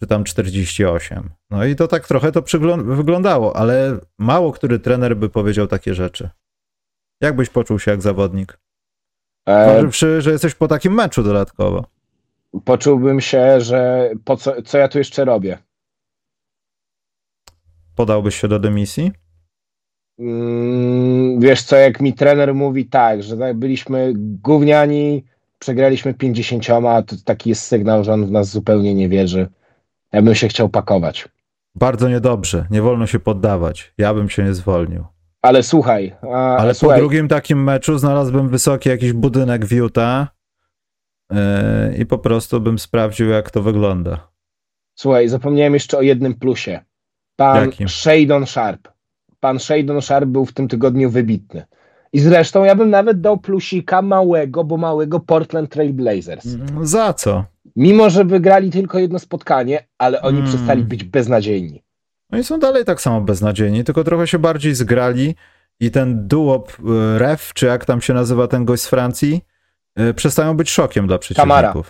Czy tam 48. No i to tak trochę to wyglądało, ale mało który trener by powiedział takie rzeczy. Jak byś poczuł się jak zawodnik? E... że jesteś po takim meczu dodatkowo. Poczułbym się, że po co, co ja tu jeszcze robię? Podałbyś się do dymisji? Mm, wiesz co, jak mi trener mówi tak, że byliśmy gówniani, przegraliśmy 50, to taki jest sygnał, że on w nas zupełnie nie wierzy. Ja bym się chciał pakować. Bardzo niedobrze, nie wolno się poddawać. Ja bym się nie zwolnił. Ale słuchaj. A, Ale słuchaj. po drugim takim meczu znalazłbym wysoki jakiś budynek w Utah yy, i po prostu bym sprawdził, jak to wygląda. Słuchaj, zapomniałem jeszcze o jednym plusie. Pan Jakim? Shadon Sharp pan Shadon Sharp był w tym tygodniu wybitny. I zresztą ja bym nawet dał plusika małego, bo małego Portland Trail Blazers. Mm, za co? Mimo, że wygrali tylko jedno spotkanie, ale oni hmm. przestali być beznadziejni. No i są dalej tak samo beznadziejni, tylko trochę się bardziej zgrali i ten duop e, ref, czy jak tam się nazywa ten gość z Francji, e, przestają być szokiem dla przeciwników. Kamara.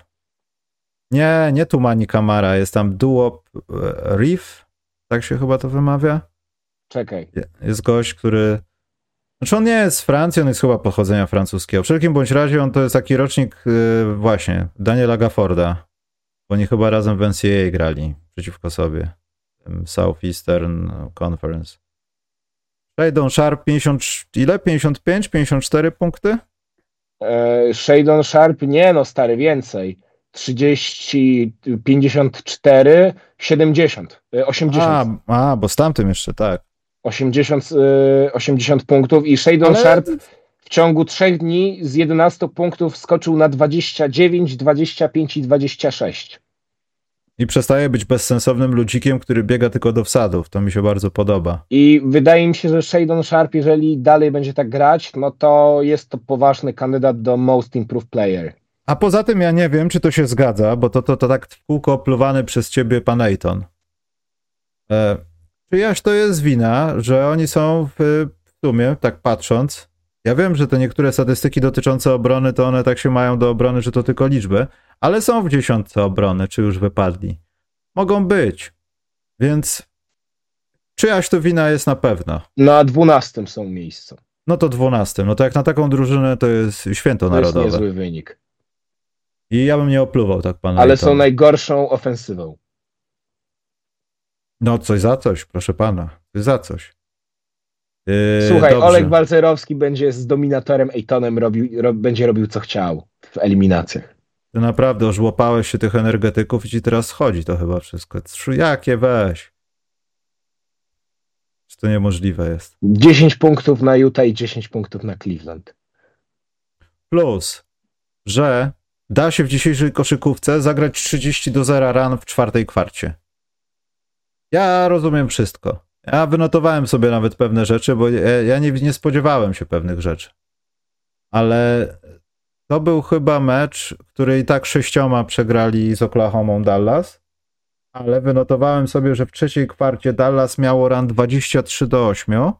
Nie, nie Tumani Kamara, jest tam duop e, Riff, tak się chyba to wymawia. Czekaj. Jest gość, który. Znaczy on nie jest z Francji, on jest chyba pochodzenia francuskiego. W wszelkim bądź razie on to jest taki rocznik właśnie Daniela Gafforda. Bo oni chyba razem w NCAA grali przeciwko sobie. Southeastern Conference. Shadon Sharp 50, ile? 55, 54 punkty? E, Shadon Sharp nie, no stary, więcej. 30, 54, 70, 80. A, a bo z tamtym jeszcze, tak. 80, 80 y, punktów i Shadon Ale... Sharp w ciągu trzech dni z 11 punktów skoczył na 29, 25 i 26. I przestaje być bezsensownym ludzikiem, który biega tylko do wsadów. To mi się bardzo podoba. I wydaje mi się, że Shadon Sharp, jeżeli dalej będzie tak grać, no to jest to poważny kandydat do Most Improved Player. A poza tym ja nie wiem, czy to się zgadza, bo to, to, to tak w kółko przez ciebie pan Ayton. E, Czyjaś to jest wina, że oni są w, w sumie, tak patrząc, ja wiem, że te niektóre statystyki dotyczące obrony, to one tak się mają do obrony, że to tylko liczby, ale są w dziesiątce obrony, czy już wypadli. Mogą być. Więc czyjaś to wina jest na pewno. Na dwunastym są miejsca. No to dwunastym. No to jak na taką drużynę to jest święto to narodowe. To jest niezły wynik. I ja bym nie opluwał tak pana. Ale są najgorszą ofensywą. No, coś za coś, proszę pana. Coś za coś. Yy, Słuchaj, dobrze. Olek Walcerowski będzie z dominatorem Ejtonem robił, ro, będzie robił co chciał w eliminacjach. Ty naprawdę ożłopałeś się tych energetyków i ci teraz schodzi to chyba wszystko. Jakie weź. Czy to niemożliwe jest? 10 punktów na Utah i 10 punktów na Cleveland. Plus, że da się w dzisiejszej koszykówce zagrać 30 do 0 ran w czwartej kwarcie. Ja rozumiem wszystko. Ja wynotowałem sobie nawet pewne rzeczy, bo ja nie, nie spodziewałem się pewnych rzeczy. Ale to był chyba mecz, który i tak sześcioma przegrali z Oklahoma Dallas, ale wynotowałem sobie, że w trzeciej kwarcie Dallas miało ran 23 do 8,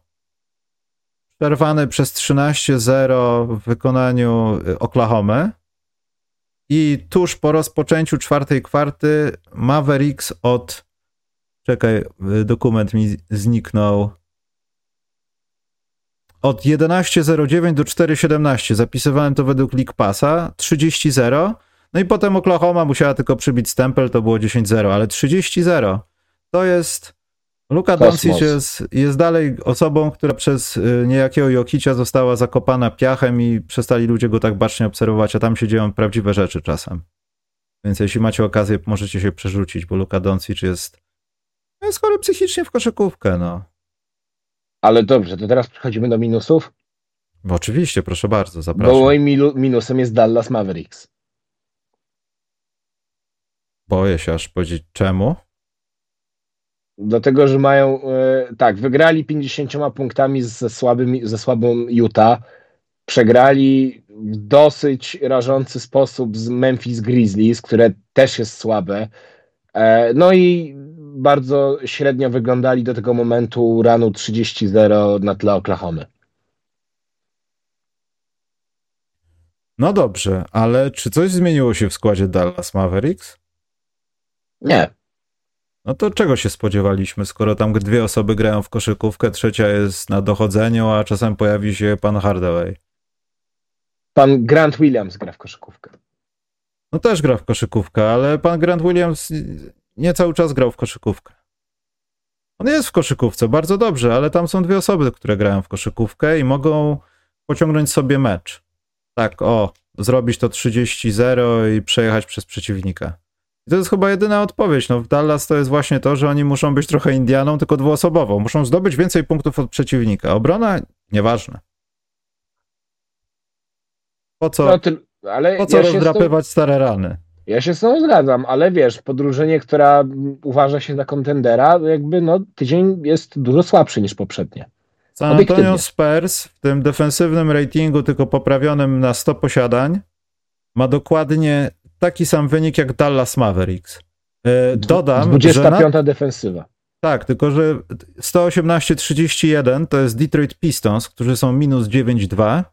przerwany przez 13-0 w wykonaniu Oklahomy i tuż po rozpoczęciu czwartej kwarty Mavericks od Czekaj, y, dokument mi zniknął. Od 11.09 do 4.17 zapisywałem to według League Passa, 30.0. No i potem Oklahoma musiała tylko przybić stempel, to było 10.0, ale 30.0 to jest. Luka Doncic jest, jest dalej osobą, która przez y, niejakiego Jokicia została zakopana piachem i przestali ludzie go tak bacznie obserwować, a tam się dzieją prawdziwe rzeczy czasem. Więc jeśli macie okazję, możecie się przerzucić, bo Luka Doncic jest jest chory psychicznie w koszykówkę, no. Ale dobrze, to teraz przechodzimy do minusów? Bo oczywiście, proszę bardzo, zapraszam. Bo moim minusem jest Dallas Mavericks. Boję się aż powiedzieć czemu. Dlatego, że mają, e, tak, wygrali 50 punktami ze, słabym, ze słabą Utah, przegrali w dosyć rażący sposób z Memphis Grizzlies, które też jest słabe. E, no i bardzo średnio wyglądali do tego momentu ranu 30-0 na tle Oklahomy. No dobrze, ale czy coś zmieniło się w składzie Dallas Mavericks? Nie. No to czego się spodziewaliśmy, skoro tam dwie osoby grają w koszykówkę, trzecia jest na dochodzeniu, a czasem pojawi się pan Hardaway? Pan Grant Williams gra w koszykówkę. No też gra w koszykówkę, ale pan Grant Williams nie cały czas grał w koszykówkę. On jest w koszykówce, bardzo dobrze, ale tam są dwie osoby, które grają w koszykówkę i mogą pociągnąć sobie mecz. Tak, o, zrobić to 30-0 i przejechać przez przeciwnika. I to jest chyba jedyna odpowiedź. No, w Dallas to jest właśnie to, że oni muszą być trochę Indianą, tylko dwuosobową. Muszą zdobyć więcej punktów od przeciwnika. Obrona nieważne. Po co, no, ty, po co ja rozdrapywać stare rany? Ja się z tą zgadzam, ale wiesz, podróżenie, która uważa się za kontendera, jakby no tydzień jest dużo słabszy niż poprzednie. San Antonio Spurs w tym defensywnym ratingu, tylko poprawionym na 100 posiadań, ma dokładnie taki sam wynik jak Dallas Mavericks. E, dodam, 25 że na... defensywa. Tak, tylko że 118-31 to jest Detroit Pistons, którzy są minus 9-2.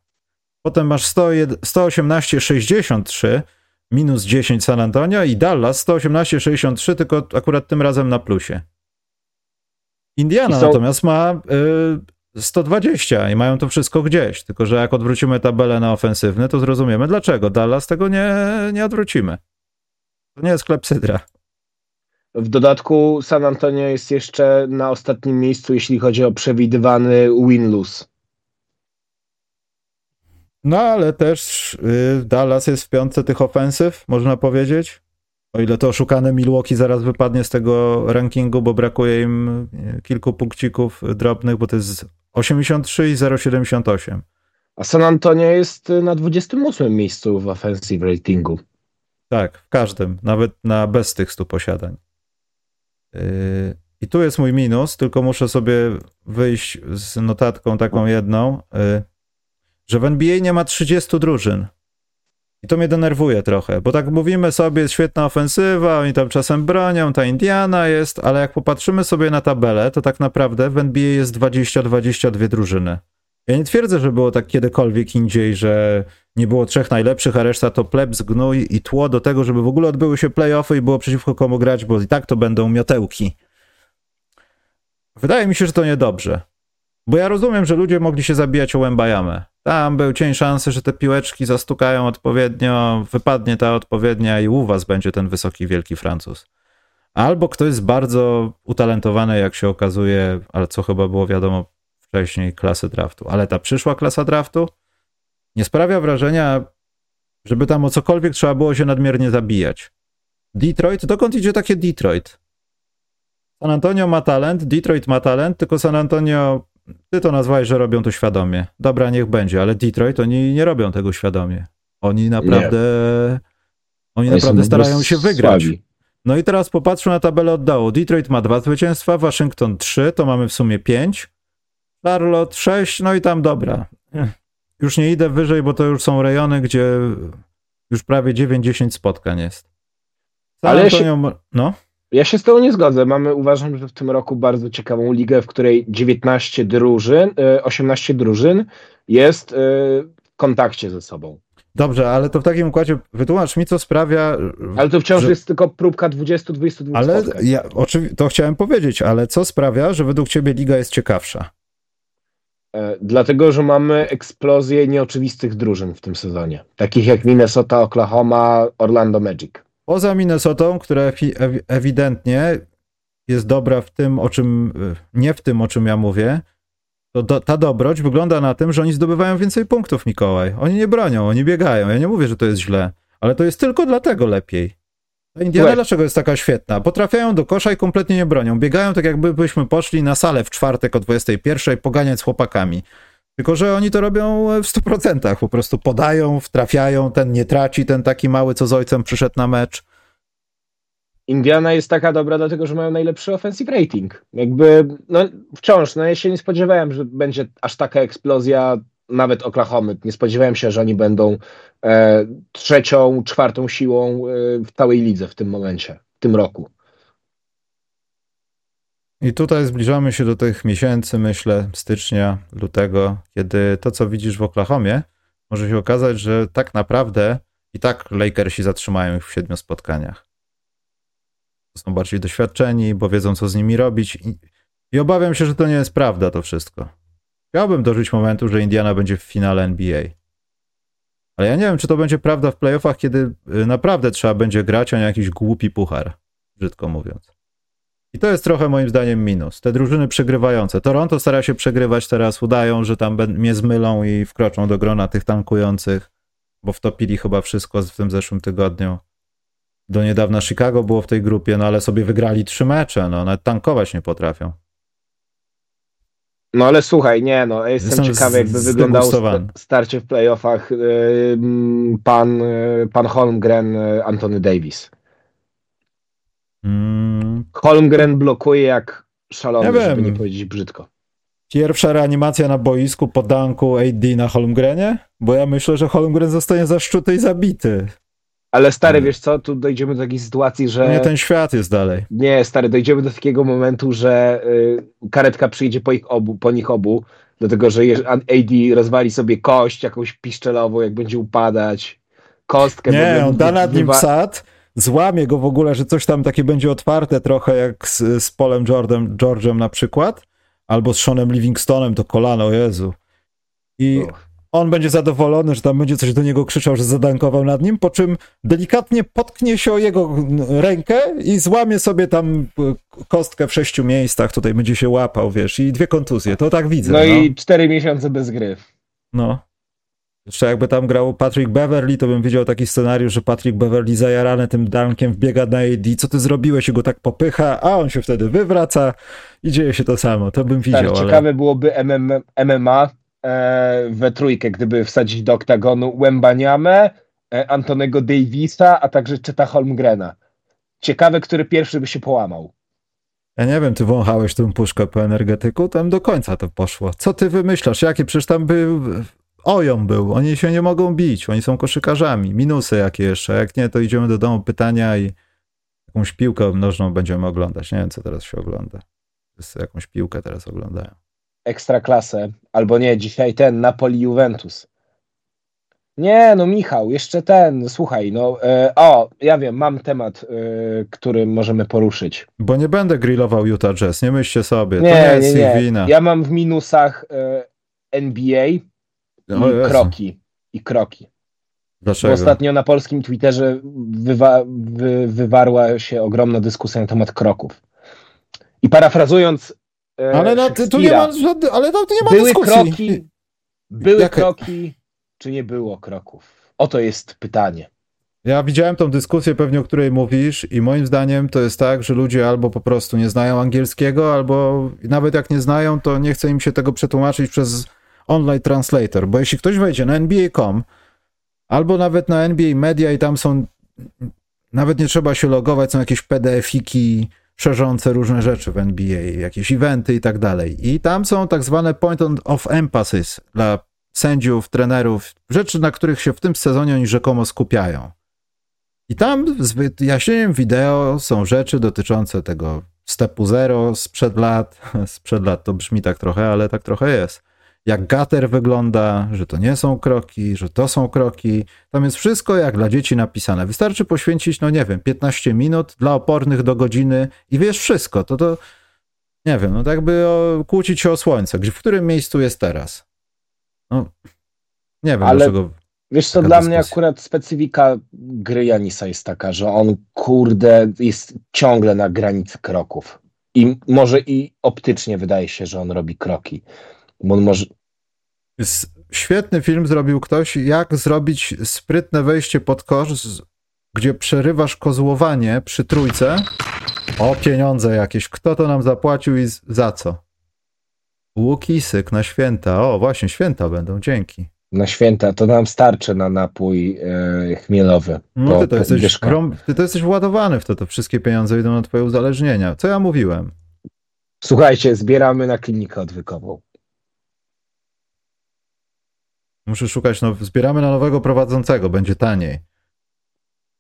Potem masz 118-63 minus 10 San Antonio i Dallas 118-63, tylko akurat tym razem na plusie. Indiana są... natomiast ma y, 120 i mają to wszystko gdzieś, tylko że jak odwrócimy tabelę na ofensywny, to zrozumiemy dlaczego. Dallas tego nie, nie odwrócimy. To nie jest klepsydra. W dodatku San Antonio jest jeszcze na ostatnim miejscu, jeśli chodzi o przewidywany win-lose. No ale też y, Dallas jest w piątce tych ofensyw, można powiedzieć. O ile to oszukane Milwaukee zaraz wypadnie z tego rankingu, bo brakuje im y, kilku punkcików drobnych, bo to jest 83 i 0,78. A San Antonio jest y, na 28 miejscu w offensive ratingu. Tak, w każdym, nawet na bez tych 100 posiadań. I tu jest mój minus, tylko muszę sobie wyjść z notatką taką jedną że w NBA nie ma 30 drużyn. I to mnie denerwuje trochę, bo tak mówimy sobie, świetna ofensywa, oni tam czasem bronią, ta Indiana jest, ale jak popatrzymy sobie na tabelę, to tak naprawdę w NBA jest 20-22 drużyny. Ja nie twierdzę, że było tak kiedykolwiek indziej, że nie było trzech najlepszych, a reszta to plebs, gnój i tło do tego, żeby w ogóle odbyły się playoffy i było przeciwko komu grać, bo i tak to będą miotełki. Wydaje mi się, że to niedobrze. Bo ja rozumiem, że ludzie mogli się zabijać o Łębajamę. Tam był cień szansy, że te piłeczki zastukają odpowiednio, wypadnie ta odpowiednia i u was będzie ten wysoki, wielki Francuz. Albo ktoś jest bardzo utalentowany, jak się okazuje, ale co chyba było wiadomo wcześniej, klasy draftu. Ale ta przyszła klasa draftu nie sprawia wrażenia, żeby tam o cokolwiek trzeba było się nadmiernie zabijać. Detroit, dokąd idzie takie Detroit? San Antonio ma talent, Detroit ma talent, tylko San Antonio ty to nazwałeś, że robią to świadomie. Dobra, niech będzie, ale Detroit oni nie robią tego świadomie. Oni naprawdę. Nie. Oni naprawdę starają się wygrać. Słabi. No i teraz popatrzmy na tabelę oddołu. Detroit ma dwa zwycięstwa, Waszyngton trzy, to mamy w sumie pięć. Charlotte sześć, no i tam dobra. Już nie idę wyżej, bo to już są rejony, gdzie już prawie 9-10 spotkań jest. San Ale Antonio, się... no. Ja się z tą nie zgodzę. Mamy, uważam, że w tym roku bardzo ciekawą ligę, w której 19 drużyn, 18 e, drużyn jest e, w kontakcie ze sobą. Dobrze, ale to w takim układzie wytłumacz mi, co sprawia. Ale to wciąż że... jest tylko próbka 20-22 Ale ja oczywiście to chciałem powiedzieć, ale co sprawia, że według ciebie liga jest ciekawsza? E, dlatego, że mamy eksplozję nieoczywistych drużyn w tym sezonie. Takich jak Minnesota, Oklahoma, Orlando Magic. Poza Minnesotą, która ewidentnie jest dobra w tym, o czym, nie w tym, o czym ja mówię, to do, ta dobroć wygląda na tym, że oni zdobywają więcej punktów, Mikołaj. Oni nie bronią, oni biegają. Ja nie mówię, że to jest źle, ale to jest tylko dlatego lepiej. A Indiana dlaczego jest taka świetna? Potrafiają do kosza i kompletnie nie bronią. Biegają tak, jakbyśmy poszli na salę w czwartek o 21 poganiać z chłopakami. Tylko, że oni to robią w 100%. Po prostu podają, wtrafiają, ten nie traci, ten taki mały, co z ojcem przyszedł na mecz. Indiana jest taka dobra, dlatego że mają najlepszy offensive rating. Jakby, no wciąż, no ja się nie spodziewałem, że będzie aż taka eksplozja nawet Oklahomy. Nie spodziewałem się, że oni będą e, trzecią, czwartą siłą e, w całej lidze w tym momencie, w tym roku. I tutaj zbliżamy się do tych miesięcy, myślę, stycznia, lutego, kiedy to, co widzisz w Oklahomie, może się okazać, że tak naprawdę i tak Lakersi zatrzymają ich w siedmiu spotkaniach. Są bardziej doświadczeni, bo wiedzą, co z nimi robić. I, I, obawiam się, że to nie jest prawda, to wszystko. Chciałbym dożyć momentu, że Indiana będzie w finale NBA. Ale ja nie wiem, czy to będzie prawda w playoffach, kiedy y, naprawdę trzeba będzie grać, a nie jakiś głupi puchar, brzydko mówiąc. I to jest trochę moim zdaniem minus. Te drużyny przegrywające. Toronto stara się przegrywać teraz, udają, że tam mnie zmylą i wkroczą do grona tych tankujących, bo wtopili chyba wszystko w tym zeszłym tygodniu. Do niedawna Chicago było w tej grupie, no ale sobie wygrali trzy mecze, no nawet tankować nie potrafią. No ale słuchaj, nie no, jestem, jestem ciekawy jakby wyglądało starcie w playoffach pan, yy, pan Holmgren, yy, Antony Davis. Mm. Holmgren blokuje jak szalony, ja żeby nie powiedzieć brzydko. Pierwsza reanimacja na boisku po danku AD na Holmgrenie? Bo ja myślę, że Holmgren zostanie zaszczuty i zabity. Ale stary, hmm. wiesz co, tu dojdziemy do takiej sytuacji, że... Nie ten świat jest dalej. Nie, stary, dojdziemy do takiego momentu, że y, karetka przyjdzie po, ich obu, po nich obu, dlatego, że AD rozwali sobie kość jakąś piszczelową, jak będzie upadać, kostkę... Nie, on da nad nim wsad, złamie go w ogóle, że coś tam takie będzie otwarte trochę jak z, z Polem George'em, George'em na przykład, albo z Seanem Livingstonem, to kolano, Jezu. I on będzie zadowolony, że tam będzie coś do niego krzyczał, że zadankował nad nim, po czym delikatnie potknie się o jego rękę i złamie sobie tam e, kostkę w sześciu miejscach, tutaj będzie się łapał, wiesz, i dwie kontuzje, to tak widzę. No, no. i cztery miesiące bez gry. No. Jeszcze jakby tam grał Patrick Beverly, to bym widział taki scenariusz, że Patrick Beverly zajarany tym dankiem wbiega na AD, co ty zrobiłeś i go tak popycha, a on się wtedy wywraca i dzieje się to samo. To bym widział. Tak, ale... ciekawe byłoby MMA e, we trójkę, gdyby wsadzić do oktagonu Wembaniamę, e, Antonego Davisa, a także Cheta Holmgrena. Ciekawe, który pierwszy by się połamał. Ja nie wiem, ty wąchałeś tę puszkę po energetyku, tam do końca to poszło. Co ty wymyślasz? Jakie przecież tam był Oją był, oni się nie mogą bić, oni są koszykarzami. Minusy jakie jeszcze, jak nie, to idziemy do domu pytania i jakąś piłkę nożną będziemy oglądać. Nie wiem, co teraz się ogląda. Wszyscy jakąś piłkę teraz oglądają. Ekstra klasę, albo nie, dzisiaj ten Napoli Juventus. Nie, no Michał, jeszcze ten, słuchaj, no e, o, ja wiem, mam temat, e, który możemy poruszyć. Bo nie będę grillował Utah Jazz, nie myślcie sobie, nie, to nie jest nie, nie. ich wina. Ja mam w minusach e, NBA, no, i kroki. I kroki. Dlaczego? Bo ostatnio na polskim Twitterze wywa wy wywarła się ogromna dyskusja na temat kroków. I parafrazując. E, ale no, tu nie ma, ale tu nie ma były dyskusji. kroki, były kroki, czy nie było kroków? Oto jest pytanie. Ja widziałem tą dyskusję pewnie, o której mówisz, i moim zdaniem to jest tak, że ludzie albo po prostu nie znają angielskiego, albo nawet jak nie znają, to nie chce im się tego przetłumaczyć przez online translator, bo jeśli ktoś wejdzie na NBA.com albo nawet na NBA Media i tam są, nawet nie trzeba się logować, są jakieś PDF-iki szerzące różne rzeczy w NBA, jakieś eventy i tak dalej. I tam są tak zwane point of emphasis dla sędziów, trenerów, rzeczy, na których się w tym sezonie oni rzekomo skupiają. I tam z wyjaśnieniem wideo są rzeczy dotyczące tego stepu zero sprzed lat. Sprzed lat to brzmi tak trochę, ale tak trochę jest jak gater wygląda, że to nie są kroki, że to są kroki. Tam jest wszystko jak dla dzieci napisane. Wystarczy poświęcić, no nie wiem, 15 minut dla opornych do godziny i wiesz wszystko. To to, nie wiem, no tak by o, kłócić się o słońce. Gdzie, w którym miejscu jest teraz? No, nie wiem, Ale... dlaczego... Wiesz co, dla dyskusja. mnie akurat specyfika gry Janisa jest taka, że on kurde jest ciągle na granicy kroków. I może i optycznie wydaje się, że on robi kroki. Bo on może... Świetny film zrobił ktoś, jak zrobić sprytne wejście pod kosz, gdzie przerywasz kozłowanie przy trójce. O, pieniądze jakieś. Kto to nam zapłacił i za co? Łukisyk na święta. O, właśnie, święta będą, dzięki. Na święta, to nam starczy na napój e, chmielowy. No, ty, to jesteś grom, ty to jesteś władowany w to, to wszystkie pieniądze idą na twoje uzależnienia. Co ja mówiłem? Słuchajcie, zbieramy na klinikę odwykową. Muszę szukać, no zbieramy na nowego prowadzącego, będzie taniej.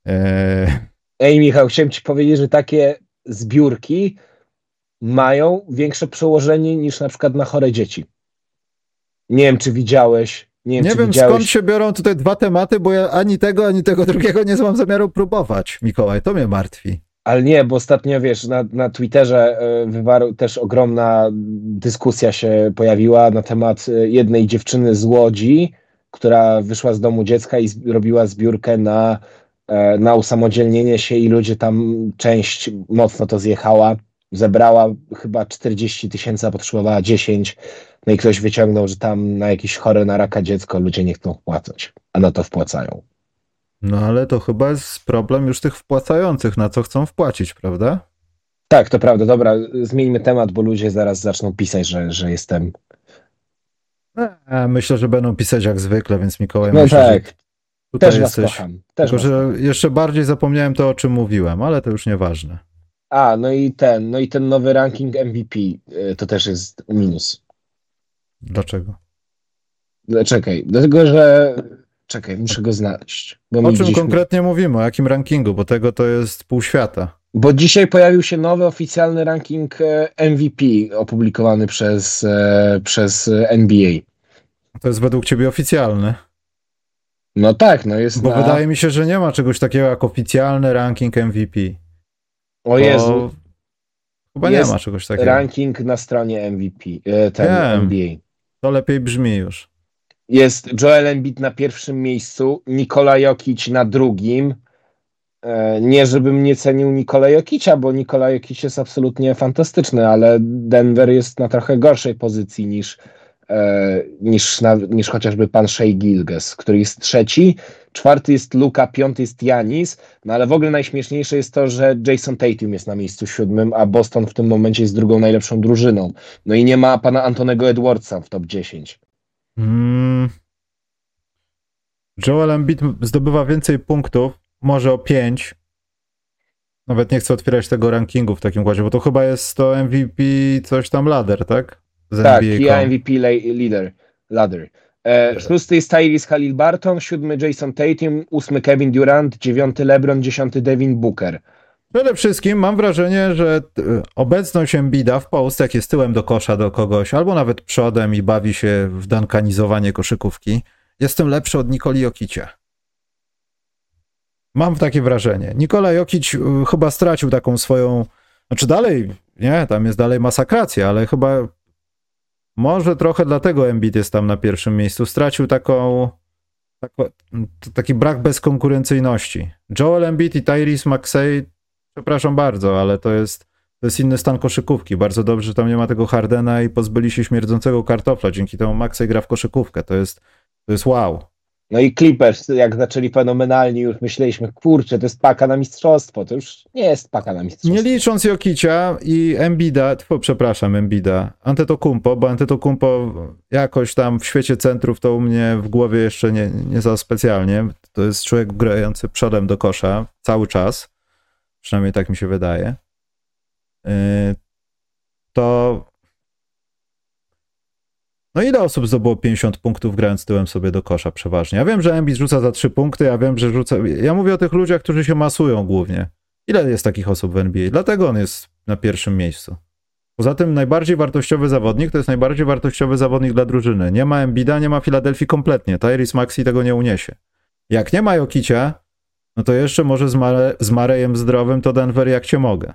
Eee... Ej Michał, chciałem ci powiedzieć, że takie zbiórki mają większe przełożenie niż na przykład na chore dzieci. Nie wiem, czy widziałeś. Nie wiem, nie wiem widziałeś... skąd się biorą tutaj dwa tematy, bo ja ani tego, ani tego drugiego nie mam zamiaru próbować, Mikołaj. To mnie martwi. Ale nie, bo ostatnio wiesz, na, na Twitterze e, wywarł też ogromna dyskusja się pojawiła na temat e, jednej dziewczyny z Łodzi, która wyszła z domu dziecka i robiła zbiórkę na, e, na usamodzielnienie się i ludzie tam, część mocno to zjechała, zebrała chyba 40 tysięcy, a potrzebowała 10, no i ktoś wyciągnął, że tam na jakieś chore na raka dziecko ludzie nie chcą wpłacać, a na to wpłacają. No ale to chyba jest problem już tych wpłacających, na co chcą wpłacić, prawda? Tak, to prawda. Dobra, zmieńmy temat, bo ludzie zaraz zaczną pisać, że, że jestem. E, myślę, że będą pisać jak zwykle, więc Mikołaj, no myślę, tak. Tutaj Też jesteś. was kocham. Też Tylko, że kocham. jeszcze bardziej zapomniałem to, o czym mówiłem, ale to już nieważne. A, no i ten, no i ten nowy ranking MVP y, to też jest minus. Dlaczego? Czekaj, dlatego, że Czekaj, muszę go znaleźć. o czym konkretnie mówimy? O jakim rankingu? Bo tego to jest pół świata. Bo dzisiaj pojawił się nowy oficjalny ranking e, MVP opublikowany przez, e, przez NBA. To jest według ciebie oficjalny? No tak, no jest. Bo na... wydaje mi się, że nie ma czegoś takiego jak oficjalny ranking MVP. O Jezu. Chyba jest nie ma czegoś takiego. Ranking na stronie MVP, e, ten NBA. To lepiej brzmi już. Jest Joel Embiid na pierwszym miejscu, Nikola Jokic na drugim. E, nie, żebym nie cenił Nikola Jokicia, bo Nikola Jokic jest absolutnie fantastyczny, ale Denver jest na trochę gorszej pozycji niż, e, niż, niż chociażby pan Shea Gilges, który jest trzeci. Czwarty jest Luka, piąty jest Janis, no ale w ogóle najśmieszniejsze jest to, że Jason Tatum jest na miejscu siódmym, a Boston w tym momencie jest drugą najlepszą drużyną. No i nie ma pana Antonego Edwardsa w top 10. Hmm. Joel Embiid zdobywa więcej punktów, może o 5. Nawet nie chcę otwierać tego rankingu w takim układzie, bo to chyba jest to MVP coś tam ladder, tak? Z tak, NBA MVP leader, ladder. E, szósty jest Tyrese Halil Barton, siódmy Jason Tatum, ósmy Kevin Durant, dziewiąty LeBron, dziesiąty Devin Booker. Przede wszystkim mam wrażenie, że obecność Embida w Polsce, jak jest tyłem do kosza do kogoś, albo nawet przodem i bawi się w dankanizowanie koszykówki, jestem lepszy od Nikoli Jokicia. Mam takie wrażenie. Nikola Jokic y, chyba stracił taką swoją, znaczy dalej, nie, tam jest dalej masakracja, ale chyba może trochę dlatego Embiid jest tam na pierwszym miejscu. Stracił taką, tako, taki brak bezkonkurencyjności. Joel Embiid i Tyrese Maxey przepraszam bardzo, ale to jest, to jest inny stan koszykówki. Bardzo dobrze, że tam nie ma tego Hardena i pozbyli się śmierdzącego kartofla. Dzięki temu Maxey gra w koszykówkę. To jest, to jest wow. No i Clippers, jak zaczęli fenomenalnie, już myśleliśmy, kurczę, to jest paka na mistrzostwo. To już nie jest paka na mistrzostwo. Nie licząc Jokicia i Embida, tfu, przepraszam, Embida, Antetokumpo, bo Antetokumpo jakoś tam w świecie centrów to u mnie w głowie jeszcze nie, nie za specjalnie. To jest człowiek grający przodem do kosza cały czas. Przynajmniej tak mi się wydaje. Y, to. No ile osób zdobyło 50 punktów grając tyłem sobie do kosza przeważnie? Ja wiem, że Embiid rzuca za 3 punkty, ja wiem, że rzuca... Ja mówię o tych ludziach, którzy się masują głównie. Ile jest takich osób w NBA? Dlatego on jest na pierwszym miejscu. Poza tym najbardziej wartościowy zawodnik to jest najbardziej wartościowy zawodnik dla drużyny. Nie ma Embida, nie ma Filadelfii kompletnie. Tyrese Maxi tego nie uniesie. Jak nie ma Jokicia, no to jeszcze może z, Mare, z Marejem zdrowym to Denver jak cię mogę.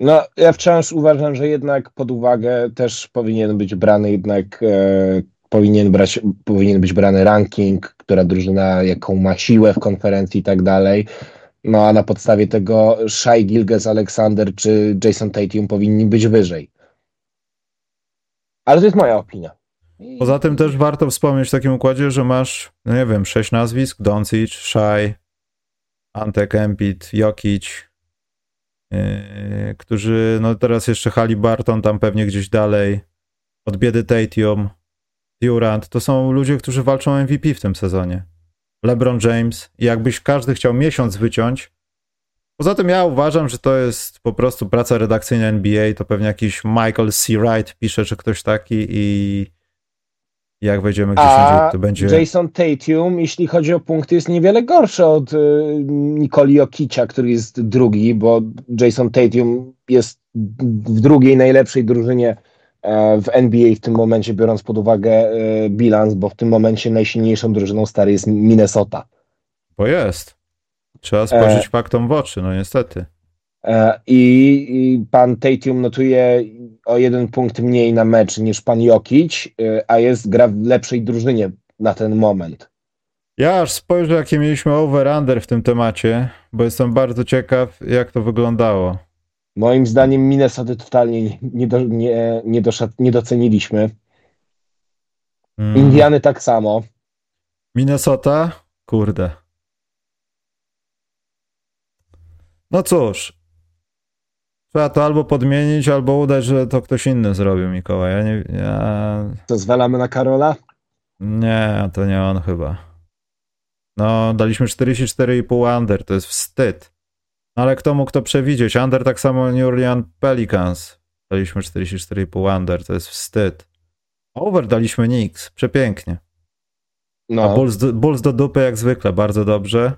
No, ja wciąż uważam, że jednak pod uwagę też powinien być brany jednak e, powinien, brać, powinien być brany ranking, która drużyna jaką ma siłę w konferencji i tak dalej. No a na podstawie tego Shai Gilges Alexander czy Jason Tatum powinni być wyżej. Ale to jest moja opinia. Poza tym też warto wspomnieć w takim układzie, że masz, no nie wiem, sześć nazwisk, Doncic, Shai, Antek, Empit, Jokic, yy, którzy, no teraz jeszcze Halliburton tam pewnie gdzieś dalej, od biedy Tatum, Durant, to są ludzie, którzy walczą o MVP w tym sezonie. LeBron James i jakbyś każdy chciał miesiąc wyciąć, Poza tym ja uważam, że to jest po prostu praca redakcyjna NBA, to pewnie jakiś Michael C. Wright pisze, czy ktoś taki i Jak wejdziemy gdzieś A indziej, to będzie... Jason Tatum, jeśli chodzi o punkty, jest niewiele gorszy od y, Nikoli który jest drugi, bo Jason Tatum jest w drugiej najlepszej drużynie e, w NBA w tym momencie, biorąc pod uwagę e, bilans, bo w tym momencie najsilniejszą drużyną stary jest Minnesota. Bo jest. Trzeba spojrzeć faktom w oczy, no niestety. E, I, pan Tatum notuje o jeden punkt mniej na mecz niż pan Jokic, e, a jest gra w lepszej drużynie na ten moment. Ja aż spojrzę, jakie mieliśmy over-under w tym temacie, bo jestem bardzo ciekaw, jak to wyglądało. Moim zdaniem Minnesota totalnie nie, do, nie, nie, nie doceniliśmy. Mm. Indiany tak samo. Minnesota? Kurde. No cóż. Trzeba to albo podmienić, albo udać, że to ktoś inny zrobił, Mikołaj. Ja nie. Ja... To zwalamy na Karola? Nie, to nie on chyba. No, daliśmy 44,5 under, to jest wstyd. No, ale kto mógł to przewidzieć? Under tak samo New Orleans Pelicans. Daliśmy 44,5 under, to jest wstyd. Over daliśmy Knicks, przepięknie. No. A Bulls Bulls do dupy jak zwykle, bardzo dobrze.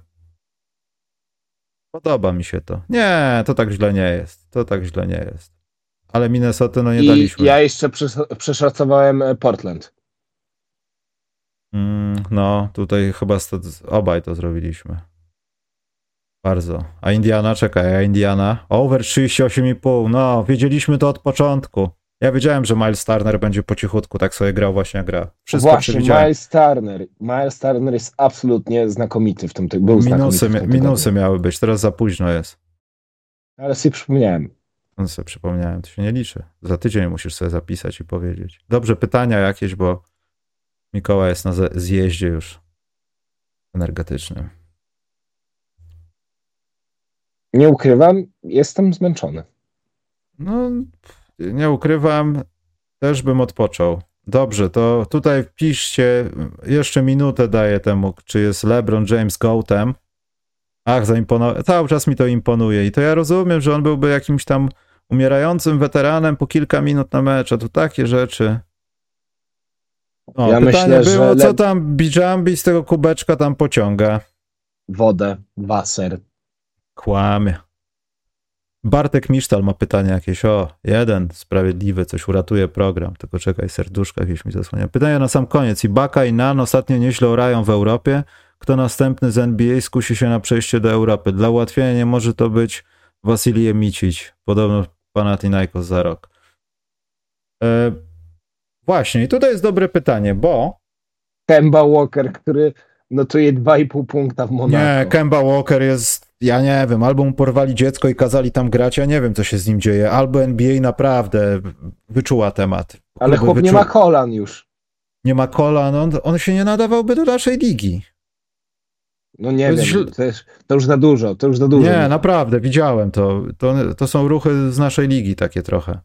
Podoba mi się to. Nie, to tak źle nie jest. To tak źle nie jest. Ale Minnesota no nie I daliśmy. ja jeszcze przes- przeszacowałem e, Portland. Mm, no, tutaj chyba obaj to zrobiliśmy. Bardzo. A Indiana, czekaj, a Indiana? Over 38,5. No, wiedzieliśmy to od początku. Ja wiedziałem, że Miles Turner będzie po cichutku, tak sobie grał właśnie gra. Wszystko Właśnie. Miles Turner. Miles Turner jest absolutnie znakomity w tym ty- był Minusy, tygodniu. minusy miały być, teraz za późno jest. Ale sobie przypomniałem. No sobie przypomniałem, to się nie liczy. Za tydzień musisz sobie zapisać i powiedzieć. Dobrze, pytania jakieś, bo Mikołaj jest na zjeździe już energetycznym. Nie ukrywam, jestem zmęczony. No, nie ukrywam, też bym odpoczął. Dobrze, to tutaj wpiszcie, jeszcze minutę daję temu, czy jest LeBron James Goatem. Ach, zaimponował, cały czas mi to imponuje i to ja rozumiem, że on byłby jakimś tam umierającym weteranem po kilka minut na mecz, a tu takie rzeczy. O, Ja pytanie myślę, było, że co tam Bijambi z tego kubeczka tam pociąga? Wodę, waser. Kłamie. Bartek Misztal ma pytanie jakieś. O, jeden sprawiedliwy, coś uratuje program. Tylko czekaj, serduszka jakieś mi zasłania. Pytanie na sam koniec. Ibaka i Nan ostatnio nieźle orają w Europie. Kto następny z NBA skusi się na przejście do Europy? Dla ułatwienia nie może to być Wasilije Micić. Podobno Panathinaikos za rok. E, właśnie, i tutaj jest dobre pytanie, bo Kemba Walker, który notuje 2,5 punkta w Monako. Nie, Kemba Walker jest, ja nie wiem, albo mu porwali dziecko i kazali tam grać, ja nie wiem, co się z nim dzieje. Albo NBA naprawdę wyczuła temat. Ale Kluby chłop nie wyczu- ma kolan już. Nie ma kolan, on, on się nie nadawałby do naszej ligi. No nie To wiem, źle- to, jest, to już za dużo, to już za dużo. Nie, naprawdę, widziałem to. to. To są ruchy z naszej ligi takie trochę.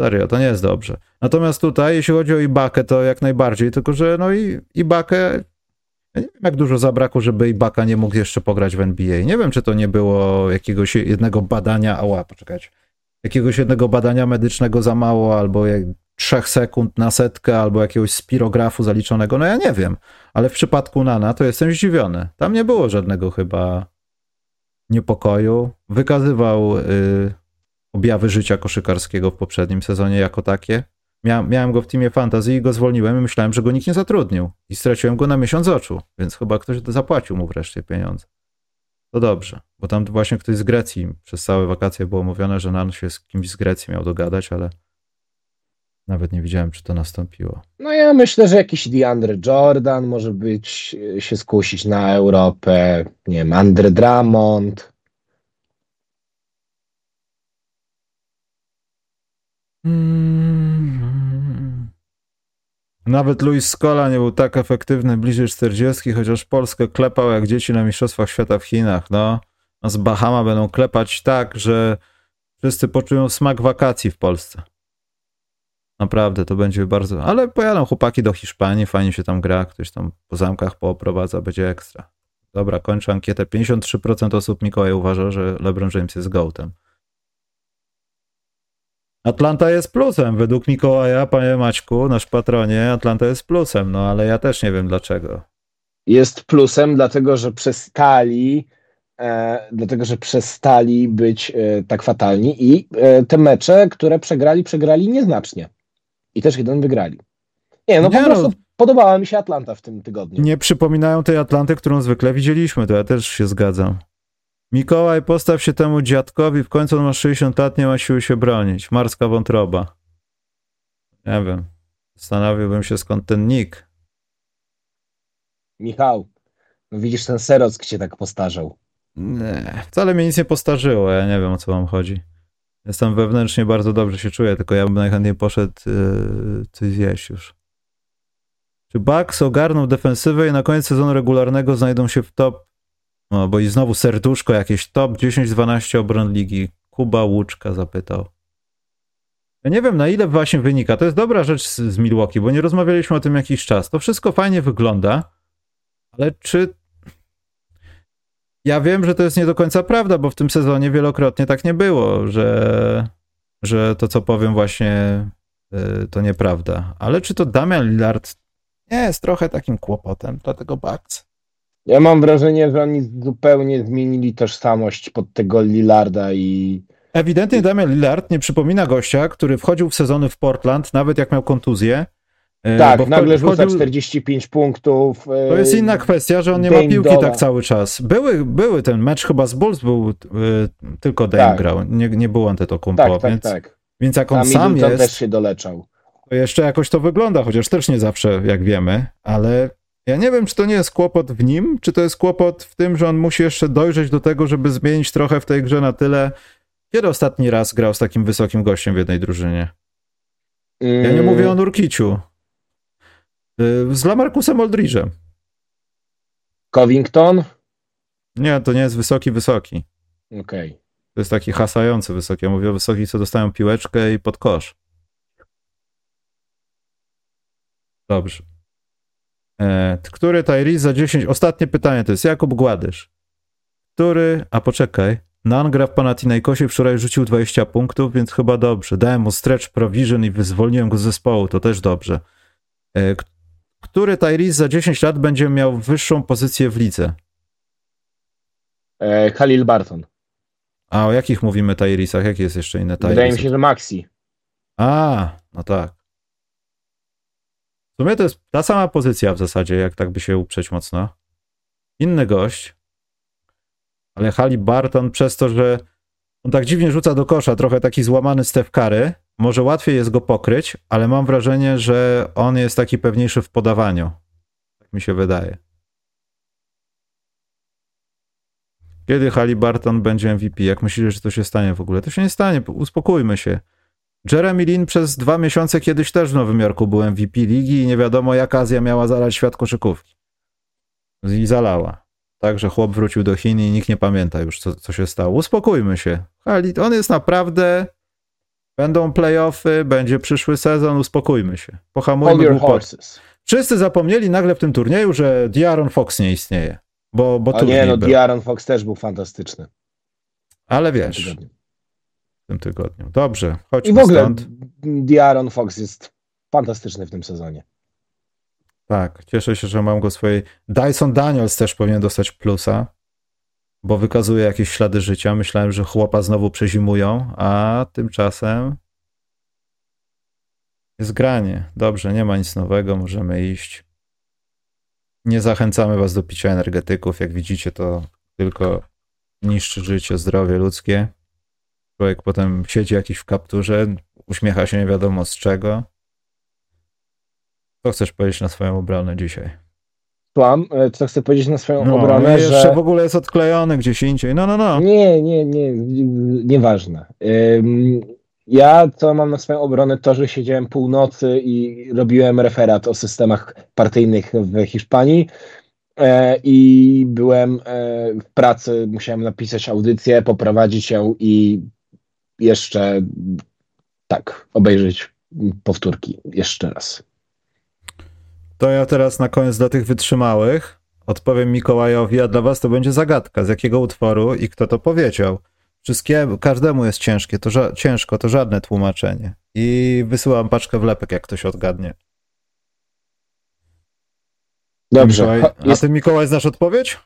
Serio, to nie jest dobrze. Natomiast tutaj, jeśli chodzi o Ibakę, to jak najbardziej, tylko że no i Ibakę, nie wiem jak dużo zabrakło, żeby Ibaka nie mógł jeszcze pograć w NBA. Nie wiem, czy to nie było jakiegoś jednego badania, ała, poczekać, jakiegoś jednego badania medycznego za mało, albo jak trzech sekund na setkę, albo jakiegoś spirografu zaliczonego, no ja nie wiem. Ale w przypadku Nana to jestem zdziwiony. Tam nie było żadnego chyba niepokoju. Wykazywał y, objawy życia koszykarskiego w poprzednim sezonie jako takie. Mia, miałem go w teamie fantasy i go zwolniłem i myślałem, że go nikt nie zatrudnił. I straciłem go na miesiąc oczu, więc chyba ktoś zapłacił mu wreszcie pieniądze. To dobrze, bo tam właśnie ktoś z Grecji przez całe wakacje było mówione, że Nan się z kimś z Grecji miał dogadać, ale nawet nie widziałem, czy to nastąpiło. No ja myślę, że jakiś DeAndre Jordan może być, e, się skusić na Europę, nie wiem, Andre Drummond. Nawet Luis Scola nie był tak efektywny bliżej 40, chociaż Polskę klepał jak dzieci na Mistrzostwach Świata w Chinach. No, no z Bahama będą klepać tak, że wszyscy poczują smak wakacji w Polsce. Naprawdę, to będzie bardzo... Ale pojadą chłopaki do Hiszpanii, fajnie się tam gra, ktoś tam po zamkach pooprowadza, będzie ekstra. Dobra, kończę ankietę. 53% osób Mikołaj uważa, że LeBron James jest gołtem. Atlanta jest plusem. Według Mikołaja, panie Maćku, nasz patronie, Atlanta jest plusem, no ale ja też nie wiem dlaczego. Jest plusem, dlatego że przestali, e, dlatego że przestali być e, tak fatalni i e, te mecze, które przegrali, przegrali nieznacznie. I też jeden wygrali. Nie, no nie, po prostu no, podobała mi się Atlanta w tym tygodniu. Nie przypominają tej Atlanty, którą zwykle widzieliśmy, to ja też się zgadzam. Mikołaj, postaw się temu dziadkowi, w końcu on ma 60 lat, nie ma siły się bronić. Marska wątroba. Nie wiem. Zastanawiałbym się skąd ten nick. Michał, no widzisz, ten Serock cię tak postarzał. Nie, wcale mnie nic nie postarzyło, ja nie wiem o co wam chodzi. Jestem wewnętrznie bardzo dobrze się czuję, tylko ja bym najchętniej poszedł yy, coś zjeść już. Czy Bucks ogarną defensywę i na koniec sezonu regularnego znajdą się w top no, bo i znowu serduszko jakieś top 10-12 obron ligi. Kuba Łuczka zapytał. Ja nie wiem, na ile właśnie wynika. To jest dobra rzecz z, z Milwaukee, bo nie rozmawialiśmy o tym jakiś czas. To wszystko fajnie wygląda, ale czy. Ja wiem, że to jest nie do końca prawda, bo w tym sezonie wielokrotnie tak nie było, że, że to, co powiem, właśnie yy, to nieprawda. Ale czy to Damian Lillard nie jest trochę takim kłopotem dla tego Bucks? Ja mam wrażenie, że oni zupełnie zmienili tożsamość pod tego Lillarda i. Ewidentnie Damian Lillard nie przypomina gościa, który wchodził w sezony w Portland, nawet jak miał kontuzję. E, tak, bo nagle rzuca 45 punktów. To jest inna kwestia, że on nie ma piłki tak cały czas. Były, były ten mecz chyba z Bulls był, e, tylko Dame tak. grał, nie, nie był Antetokounmpo, tak, tak, więc, tak. więc jak on sam jest... też się doleczał. To jeszcze jakoś to wygląda, chociaż też nie zawsze, jak wiemy, ale ja nie wiem, czy to nie jest kłopot w nim, czy to jest kłopot w tym, że on musi jeszcze dojrzeć do tego, żeby zmienić trochę w tej grze na tyle. Kiedy ostatni raz grał z takim wysokim gościem w jednej drużynie? Ja nie mówię o Nurkiciu. Y, z Lamarcusem Oldridge'em. Covington? Nie, to nie jest wysoki, wysoki. Okej. Okay. To jest taki hasający wysoki. Ja mówię o wysokich, co dostają piłeczkę i pod kosz. Dobrze. E, który Tyrese za 10? Ostatnie pytanie to jest Jakub Gładysz. Który, a poczekaj, Nan gra w Panathinaikosie, wczoraj rzucił 20 punktów, więc chyba dobrze. Dałem mu stretch provision i wyzwoliłem go z zespołu, to też dobrze. E, który Tyrese za 10 lat będzie miał wyższą pozycję w lidze? E, Khalil Barton. A o jakich mówimy Tyresach? Jaki jest jeszcze inny Tyrese? Wydaje mi się, że Maxi. A, no tak. W sumie to jest ta sama pozycja w zasadzie, jak tak by się uprzeć mocno. Inny gość, ale Hali Barton przez to, że on tak dziwnie rzuca do kosza, trochę taki złamany Steph Curry, może łatwiej jest go pokryć, ale mam wrażenie, że on jest taki pewniejszy w podawaniu. Tak mi się wydaje. Kiedy Barton będzie MVP? Jak myślisz, że to się stanie w ogóle? To się nie stanie, uspokójmy się. Jeremy Lin przez dwa miesiące kiedyś też w Nowym Jorku był MVP ligi i nie wiadomo jak Azja miała zalać świat koszykówki. I zalała. Także chłop wrócił do Chin i nikt nie pamięta już, co, co się stało. Uspokójmy się. On jest naprawdę... Będą playoffy, będzie przyszły sezon, uspokójmy się. Pohamujmy głupot. Wszyscy zapomnieli nagle w tym turnieju, że Diaron Fox nie istnieje. Bo, bo A nie, no Diaron Fox też był fantastyczny. Ale wiesz, tym tygodniu. Dobrze, chodźmy I w ogóle stąd. Diaron Fox jest fantastyczny w tym sezonie. Tak, cieszę się, że mam go swojej. Dyson Daniels też powinien dostać plusa, bo wykazuje jakieś ślady życia. Myślałem, że chłopa znowu przezimują, a tymczasem jest granie. Dobrze, nie ma nic nowego, możemy iść. Nie zachęcamy was do picia energetyków. Jak widzicie, to tylko niszczy życie, zdrowie ludzkie. Człowiek potem siedzi jakiś w kapturze, uśmiecha się nie wiadomo z czego. Co chcesz powiedzieć na swoją obronę dzisiaj? Słucham, e, co chcę powiedzieć na swoją no, obronę, że... jeszcze w ogóle jest odklejony gdzieś indziej. No, no, no. Nie, nie, nie, nieważne. Ja co mam na swoją obronę to, że siedziałem północy i robiłem referat o systemach partyjnych w Hiszpanii e, i byłem e, w pracy, musiałem napisać audycję, poprowadzić ją i jeszcze tak, obejrzeć powtórki jeszcze raz. To ja teraz na koniec dla tych wytrzymałych odpowiem Mikołajowi, a dla was to będzie zagadka, z jakiego utworu i kto to powiedział. Wszystkiemu, każdemu jest ciężkie, to ża- ciężko, to żadne tłumaczenie. I wysyłam paczkę wlepek, jak ktoś odgadnie. Dobrze. Mikołaj, a ty, Mikołaj, znasz odpowiedź?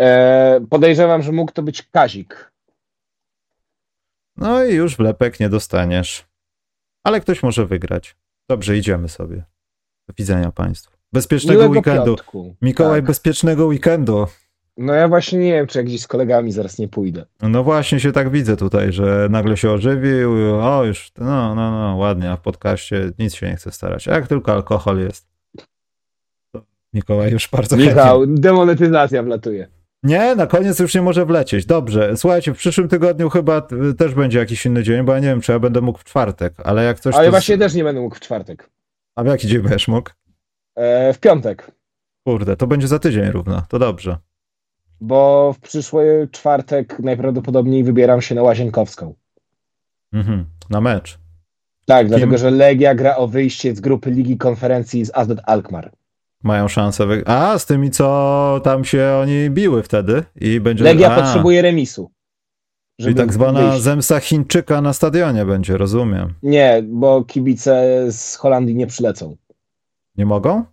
e, podejrzewam, że mógł to być Kazik. No i już wlepek nie dostaniesz. Ale ktoś może wygrać. Dobrze, idziemy sobie. Do widzenia Państwu. Bezpiecznego Miłego weekendu. piątku. Mikołaj, Tak. bezpiecznego weekendu. No ja właśnie nie wiem, czy jak gdzieś z kolegami zaraz nie pójdę. No właśnie się tak widzę tutaj, że nagle się ożywił. O, już, no, no, no, ładnie, a w podcaście nic się nie chce starać. Jak tylko alkohol jest. Mikołaj już bardzo chętnie. Michał, demonetyzacja wlatuje. Nie, na koniec już nie może wlecieć. Dobrze. Słuchajcie, w przyszłym tygodniu chyba y, też będzie jakiś inny dzień, bo ja nie wiem, czy ja będę mógł w czwartek, ale jak coś Ale to... właśnie też nie będę mógł w czwartek. A w jaki dzień będziesz mógł? E, w piątek. Kurde, to będzie za tydzień równo. To dobrze. Bo w przyszły czwartek najprawdopodobniej wybieram się na Łazienkowską. Mhm. Na mecz. Tak, dlatego że Legia gra o wyjście z grupy Ligi Konferencji z Asdod Alkmaar. Mają szansę. Wy... A, z tymi, co tam się oni biły wtedy i będzie... Legia A, potrzebuje remisu. Czyli tak zwana wyjść. zemsta Chińczyka na stadionie będzie, rozumiem. Nie, bo kibice z Holandii nie przylecą. Nie mogą?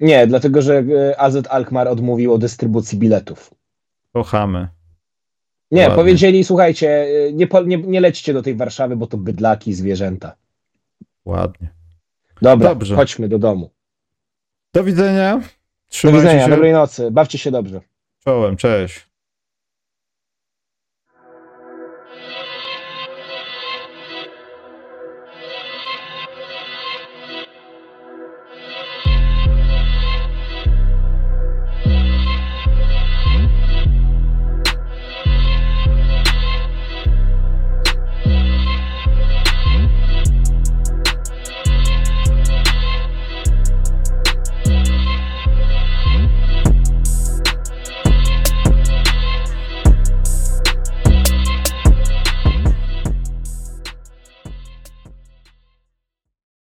Nie, dlatego że e, AZ Alkmaar odmówił o dystrybucji biletów. Kochamy. Nie, Ładnie. powiedzieli, słuchajcie, e, nie, nie, nie lećcie do tej Warszawy, bo to bydlaki zwierzęta. Ładnie. Dobra, Dobrze. chodźmy do domu. Do widzenia. Do Trzymajcie widzenia, się. dobrej nocy, bawcie się dobrze. Czołem, cześć.